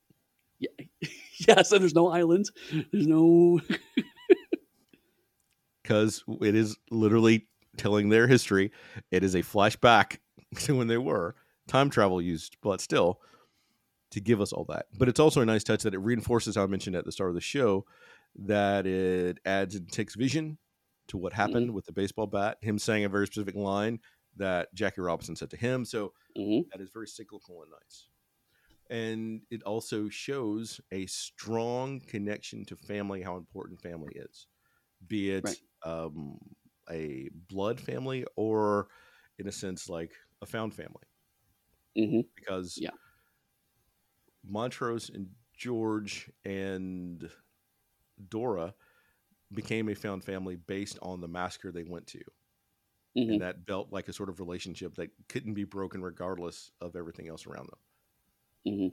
Yeah. yeah, so there's no island. There's no. because it is literally telling their history. It is a flashback to when they were time travel used, but still to give us all that. But it's also a nice touch that it reinforces how I mentioned at the start of the show that it adds and takes vision to what happened with the baseball bat, him saying a very specific line that Jackie Robinson said to him. So Mhm. that is very cyclical and nice. And it also shows a strong connection to family, how important family is, be it Right. um, a blood family or, in a sense, like a found family hmm because Yeah. Montrose and George and Dora became a found family based on the massacre they went to. hmm And that felt like a sort of relationship that couldn't be broken regardless of everything else around them. hmm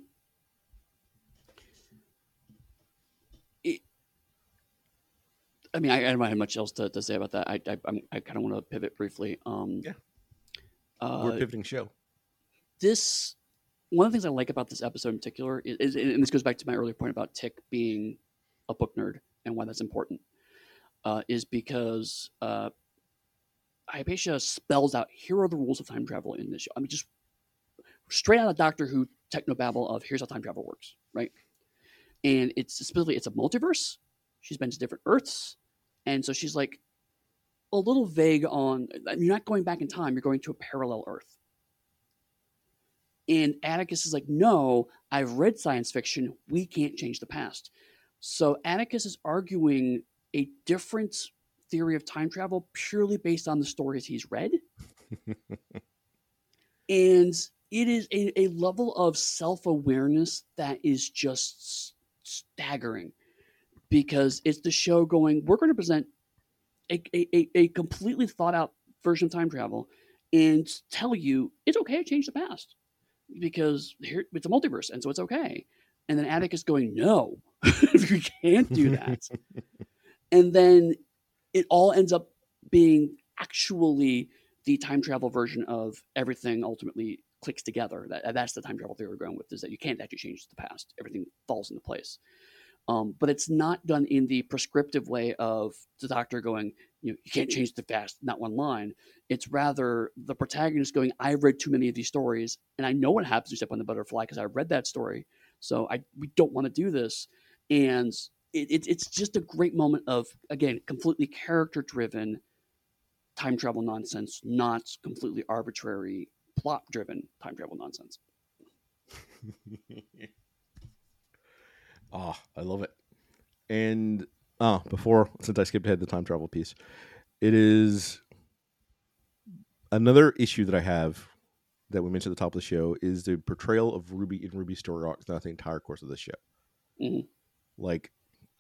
It, I mean, I, I don't have much else to, to say about that. I I, I kind of want to pivot briefly. Um, Yeah. Uh, We're pivoting show. this one of the things I like about this episode in particular is, is and this goes back to my earlier point about Tick being a book nerd and why that's important, uh, is because uh, Hypatia spells out here are the rules of time travel in this show. I mean, just straight out of Doctor Who technobabble of here's how time travel works, right? And it's specifically it's a multiverse. She's been to different Earths, and so she's like a little vague on. You're not going back in time. You're going to a parallel Earth. And Atticus is like, no, I've read science fiction. We can't change the past. So Atticus is arguing a different theory of time travel purely based on the stories he's read. and it is a, a level of self awareness that is just staggering because it's the show going, we're going to present a, a, a- completely thought out version of time travel and tell you it's okay to change the past because here it's a multiverse and so it's okay. And then Atticus going, no, you can't do that. and then it all ends up being actually the time travel version of everything ultimately clicks together. That, that's the time travel theory we're going with is that you can't actually change the past. Everything falls into place. Um, but it's not done in the prescriptive way of the doctor going, you know, you can't change the past, not one line. It's rather the protagonist going, I've read too many of these stories and I know what happens you step on the butterfly because I've read that story. So I we don't want to do this. And it, it, it's just a great moment of, again, completely character driven time travel nonsense, not completely arbitrary plot driven time travel nonsense. Ah, I love it. And ah, before since I skipped ahead the time travel piece, it is another issue that I have that we mentioned at the top of the show is the portrayal of Ruby in Ruby story arc throughout the entire course of the show. Mhm. Like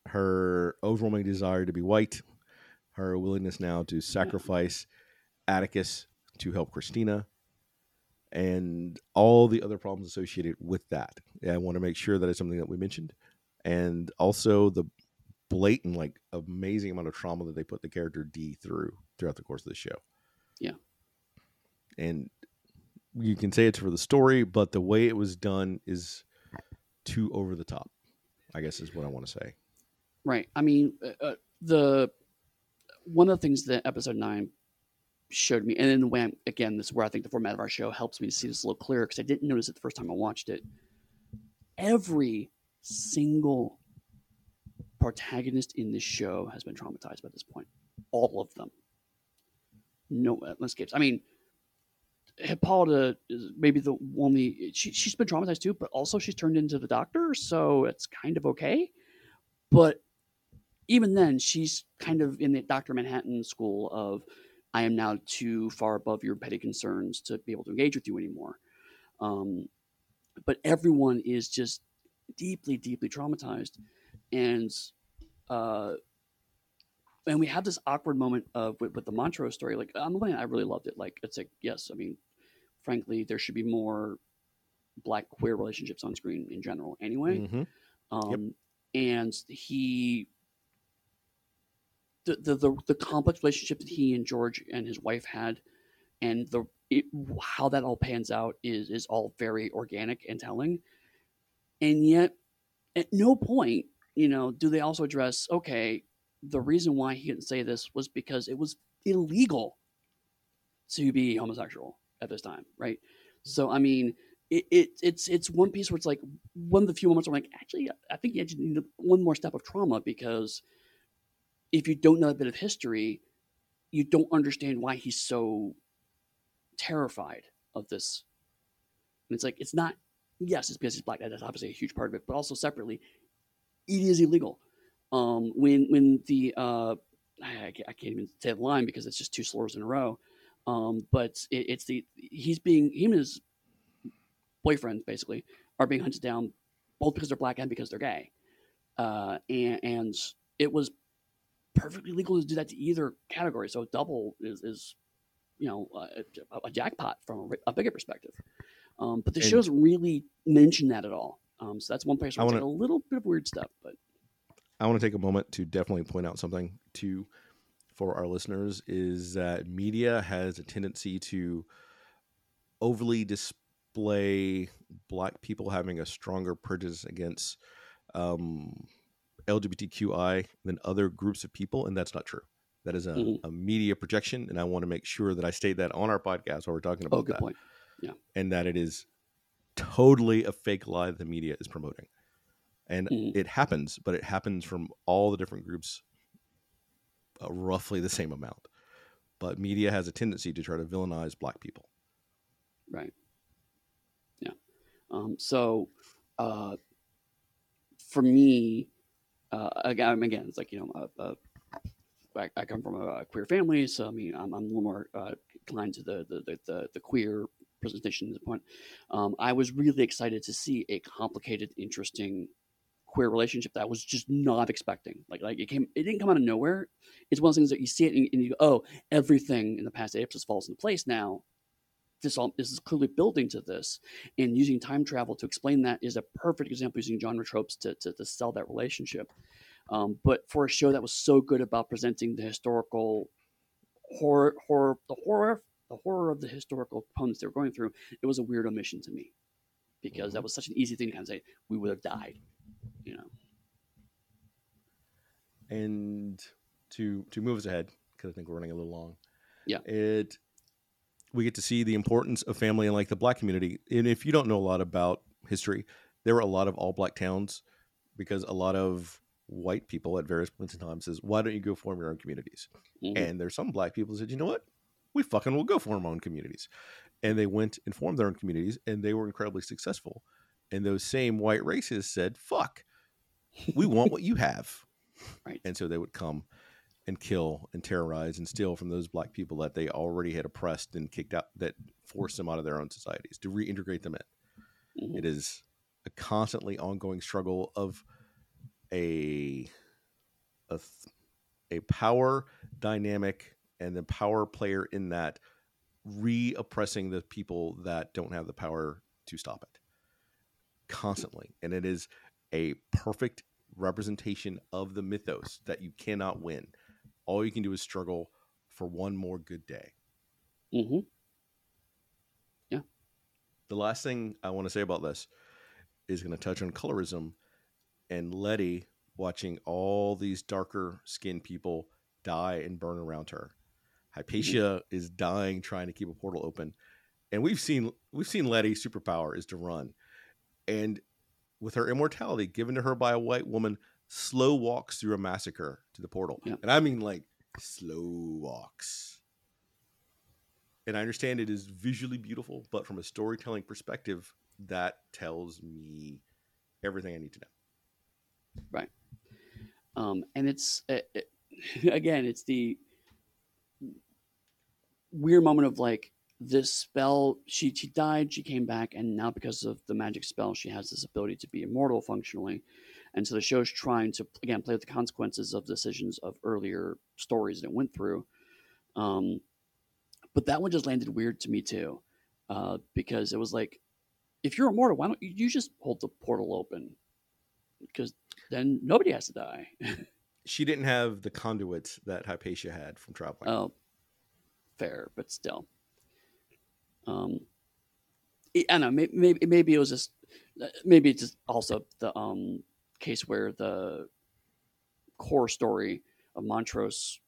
her overwhelming desire to be white, her willingness now to sacrifice Atticus to help Christina, and all the other problems associated with that. Yeah, I want to make sure that it's something that we mentioned, and also the blatant, like, amazing amount of trauma that they put the character Dee through throughout the course of the show. Yeah. and you can say it's for the story, but the way it was done is too over the top. I guess is what I want to say. Right. I mean, uh, uh, the one of the things that episode nine showed me, and then when again, this is where I think the format of our show helps me to see this a little clearer because I didn't notice it the first time I watched it. Every single protagonist in this show has been traumatized by this point. All of them. No uh, escapes. I mean, Hippolyta is maybe the only she, she's been traumatized too, but also she's turned into the doctor, so it's kind of okay. But even then, she's kind of in the Dr. Manhattan school of I am now too far above your petty concerns to be able to engage with you anymore. Um, but everyone is just deeply, deeply traumatized, and uh, and we have this awkward moment of with, with the Montrose story. Like on the one I really loved it. Like it's like yes, I mean, frankly, there should be more black queer relationships on screen in general. Anyway, Mhm. um, and he the, the the the complex relationship that he and George and his wife had, and the it, how that all pans out is is all very organic and telling, and yet at no point you know do they also address okay the reason why he didn't say this was because it was illegal to be homosexual at this time, right? So I mean, it, it it's it's one piece where it's like one of the few moments where I'm like, actually, I think you actually need one more step of trauma because if you don't know a bit of history, you don't understand why he's so terrified of this. And it's like it's not. Yes, it's because he's black. That's obviously a huge part of it, but also separately, it is illegal. Um, when when the uh, I, I can't even say the line because it's just two slurs in a row. Um, but it, it's the he's being him and his boyfriends basically are being hunted down both because they're black and because they're gay. Uh, and, and it was perfectly legal to do that to either category. So double is, is you know, a, a jackpot from a, a bigger perspective. Um, but the And- show doesn't really mention that at all. Um, so that's one place I where it's wanna- a little bit of weird stuff. But I want to take a moment to definitely point out something to for our listeners is that media has a tendency to overly display black people having a stronger prejudice against um, LGBTQI than other groups of people, and that's not true. That is a, Mhm. a media projection, and I want to make sure that I state that on our podcast while we're talking about oh, that, point. and that it is totally a fake lie that the media is promoting. And Mhm. it happens, but it happens from all the different groups uh, roughly the same amount. But media has a tendency to try to villainize black people. Right. Yeah. Um, so uh, for me, uh, again, again, it's like you know, uh, uh, I, I come from a queer family, so I mean, I'm, I'm a little more uh, inclined to the the, the, the the queer presentation at this point. Um, I was really excited to see a complicated, interesting queer relationship that I was just not expecting. Like, like it came, it didn't come out of nowhere. It's one of those things that you see it and, and you go, oh, everything in the past eight episodes falls into place now. This all this is clearly building to this, and using time travel to explain that is a perfect example using genre tropes to to, to sell that relationship. Um, but for a show that was so good about presenting the historical horror, horror, the horror, the horror of the historical components they were going through, it was a weird omission to me because that was such an easy thing to kind of say we would have died, you know. And to to move us ahead, because I think we're running a little long. Yeah. It we get to see the importance of family in like the black community. And if you don't know a lot about history, there were a lot of all black towns because a lot of white people at various points in time says, Why don't you go form your own communities? Mhm. And there's some black people who said, you know what? We fucking will go form our own communities. And they went and formed their own communities and they were incredibly successful. And those same white racists said, fuck, we want what you have. Right. And so they would come and kill and terrorize and steal from those black people that they already had oppressed and kicked out, that forced them out of their own societies to reintegrate them in. Mhm. It is a constantly ongoing struggle of a a, th- a power dynamic and the power player in that re-oppressing the people that don't have the power to stop it constantly and it is a perfect representation of the mythos that you cannot win all you can do is struggle for one more good day Mhm. the last thing I want to say about this is going to touch on colorism and Letty watching all these darker skinned people die and burn around her. Hypatia is dying trying to keep a portal open. And we've seen we've seen Letty's superpower is to run. And with her immortality given to her by a white woman, slow walks through a massacre to the portal. Yeah. And I mean like slow walks. And I understand it is visually beautiful, but from a storytelling perspective, that tells me everything I need to know. Right. Um, and it's uh, it, again it's the weird moment of like this spell she she died she came back and now because of the magic spell she has this ability to be immortal functionally and so the show's trying to again play with the consequences of decisions of earlier stories that it went through um, but that one just landed weird to me too uh, because it was like if you're immortal why don't you, you just hold the portal open because then nobody has to die She didn't have the conduits that Hypatia had from traveling. Oh, fair, but still. Um, I don't know. Maybe, maybe it was just maybe it's just also the um case where the core story of Montrose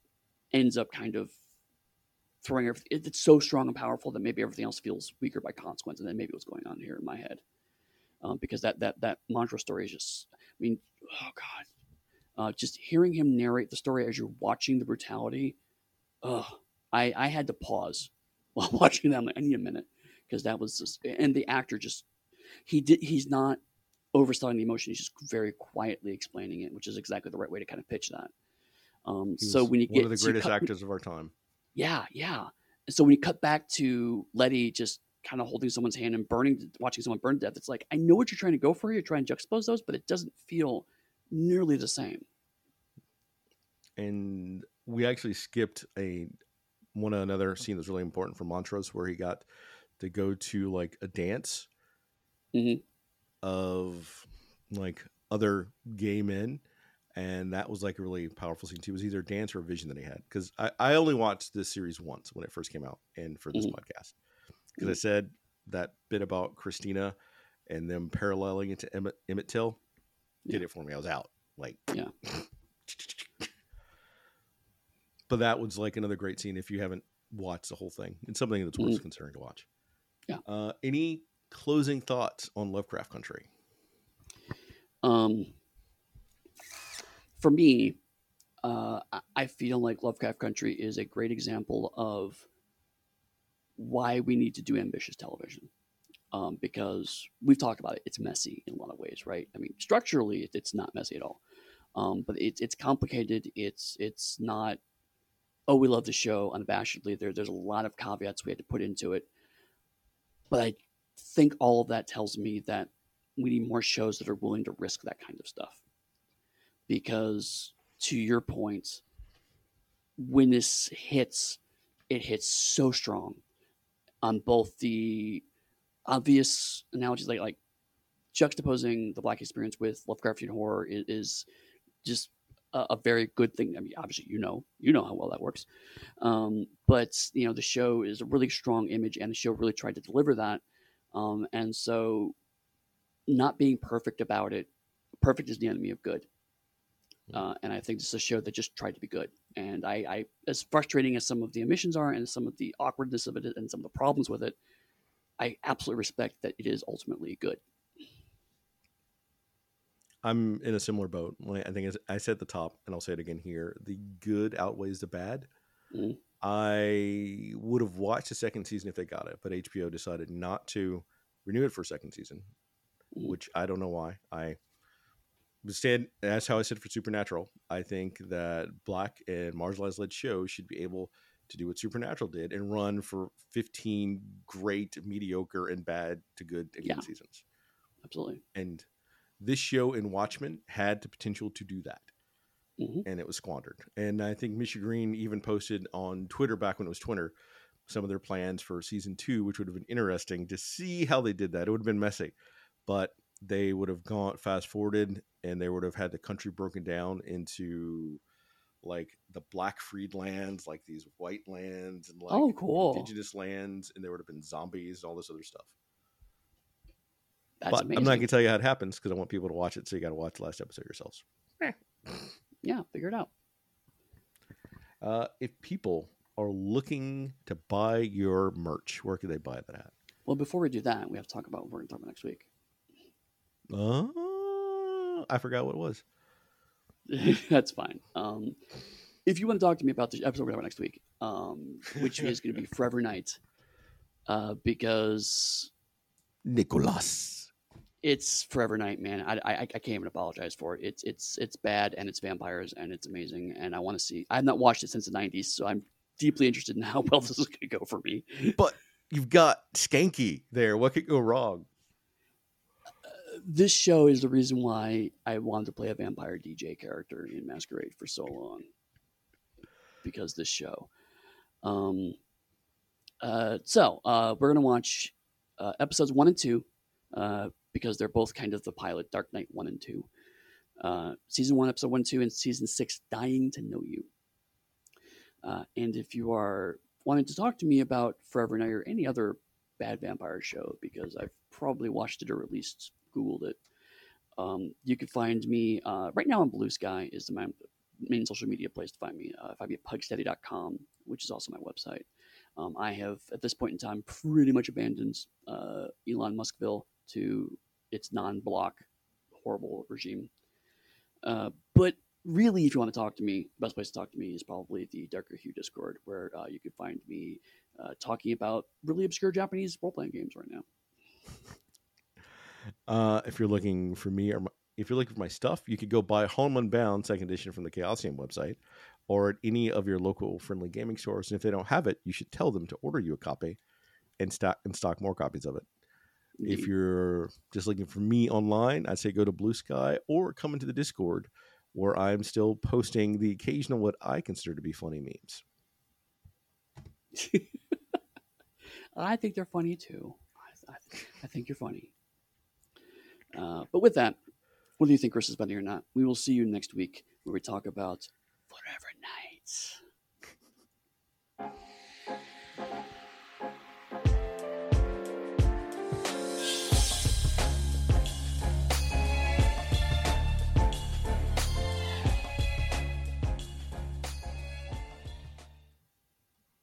ends up kind of throwing everything. it- It's so strong and powerful that maybe everything else feels weaker by consequence, and then maybe what's going on here in my head. Um, because that that that Montrose story is just, I mean, oh god, uh, just hearing him narrate the story as you're watching the brutality, I I had to pause while watching that. I'm like, I need a minute because that was just, and the actor just he did he's not overselling the emotion. He's just very quietly explaining it, which is exactly the right way to kind of pitch that. Um, so when you one get of the greatest cut- actors of our time. yeah, yeah. so when you cut back to Letty just kind of holding someone's hand and burning, watching someone burn to death, it's like I know what you're trying to go for. You're trying to juxtapose those, but it doesn't feel nearly the same. And we actually skipped a one another scene that's really important for Montrose, where he got to go to like a dance Mhm. of like other gay men. And that was like a really powerful scene too. It was either dance or a vision that he had. Because I, I only watched this series once when it first came out and for this Mhm. podcast. Because I said that bit about Christina and them paralleling it to Emmett, Emmett Till did it for me. I was out. Like, Yeah. but that was like another great scene if you haven't watched the whole thing. It's something that's worth considering to watch. Yeah. Uh, any closing thoughts on Lovecraft Country? Um, for me, uh, I- feel like Lovecraft Country is a great example of why we need to do ambitious television. Um, because we've talked about it, it's messy in a lot of ways, right? I mean, structurally, it's not messy at all, um, but it's it's complicated. It's it's not. Oh, we love the show unabashedly. There, there's a lot of caveats we had to put into it, but I think all of that tells me that we need more shows that are willing to risk that kind of stuff. Because to your point, when this hits, it hits so strong on both the obvious analogies, like like juxtaposing the black experience with Lovecraftian horror is, is just a, a very good thing. I mean, obviously, you know, you know how well that works. Um, but you know, the show is a really strong image, and the show really tried to deliver that. Um, and so, not being perfect about it, perfect is the enemy of good. Uh, and I think this is a show that just tried to be good. And I, I, as frustrating as some of the omissions are, and some of the awkwardness of it, and some of the problems with it, I absolutely respect that it is ultimately good. I'm in a similar boat. I think as I said at the top, and I'll say it again here: the good outweighs the bad. Mhm. I would have watched the second season if they got it, but HBO decided not to renew it for a second season, Mhm. which I don't know why. I stand. That's how I said for Supernatural. I think that black and marginalized led shows should be able to do what Supernatural did and run for 15 great, mediocre, and bad to good again Yeah. seasons. Absolutely. And this show in Watchmen had the potential to do that, hmm and it was squandered. And I think Misha Green even posted on Twitter back when it was Twitter some of their plans for season two, which would have been interesting to see how they did that. It would have been messy, but they would have gone fast forwarded and they would have had the country broken down into like the black freed lands, like these white lands, and like Oh, cool. indigenous lands, and there would have been zombies and all this other stuff. That's but amazing. I'm not gonna tell you how it happens because I want people to watch it, so you got to watch the last episode yourselves. yeah, figure it out. Uh, if people are looking to buy your merch, where can they buy that at? Well, before we do that, we have to talk about what we're going to talk about next week. Uh, I forgot what it was. That's fine. Um, if you want to talk to me about the episode we're talking about next week, um, which is going to be Forever Knight, uh, because Nicholas. It's Forever Knight, man. I, I, I can't even apologize for it. It's it's it's bad and it's vampires and it's amazing and I want to see. I've not watched it since the '90s, so I'm deeply interested in how well this is going to go for me. But you've got Schanke there. What could go wrong? This show is the reason why I wanted to play a vampire DJ character in Masquerade for so long, because this show. Um, uh, so uh, we're gonna watch uh, episodes one and two uh, because they're both kind of the pilot, Dark Knight one and two. Uh, season one, episode one, two, and season six, Dying to Know You. Uh, and if you are wanting to talk to me about Forever Knight or any other bad vampire show, because I've probably watched it or at least Googled it, um, you can find me uh, right now on Blue Sky is the main, main social media place to find me. Uh, find me at pugsteady.com, which is also my website. Um, I have, at this point in time, pretty much abandoned uh, Elon Muskville to its non block horrible regime. Uh, but really, if you want to talk to me, best place to talk to me is probably the Darker Hue Discord, where uh, you can find me uh, talking about really obscure Japanese role playing games right now. Uh, if you're looking for me or my, if you're looking for my stuff, you could go buy Harlem Unbound Second Edition from the Chaosium website. or at any of your local friendly gaming stores. And if they don't have it, you should tell them to order you a copy and stock and stock more copies of it. If you're just looking for me online, I'd say go to Blue Sky or come into the Discord where I'm still posting the occasional what I consider to be funny memes. I think they're funny too. I, I, I think you're funny. Uh, but with that, whether you think Chris is funny or not, we will see you next week where we talk about Forever Knights.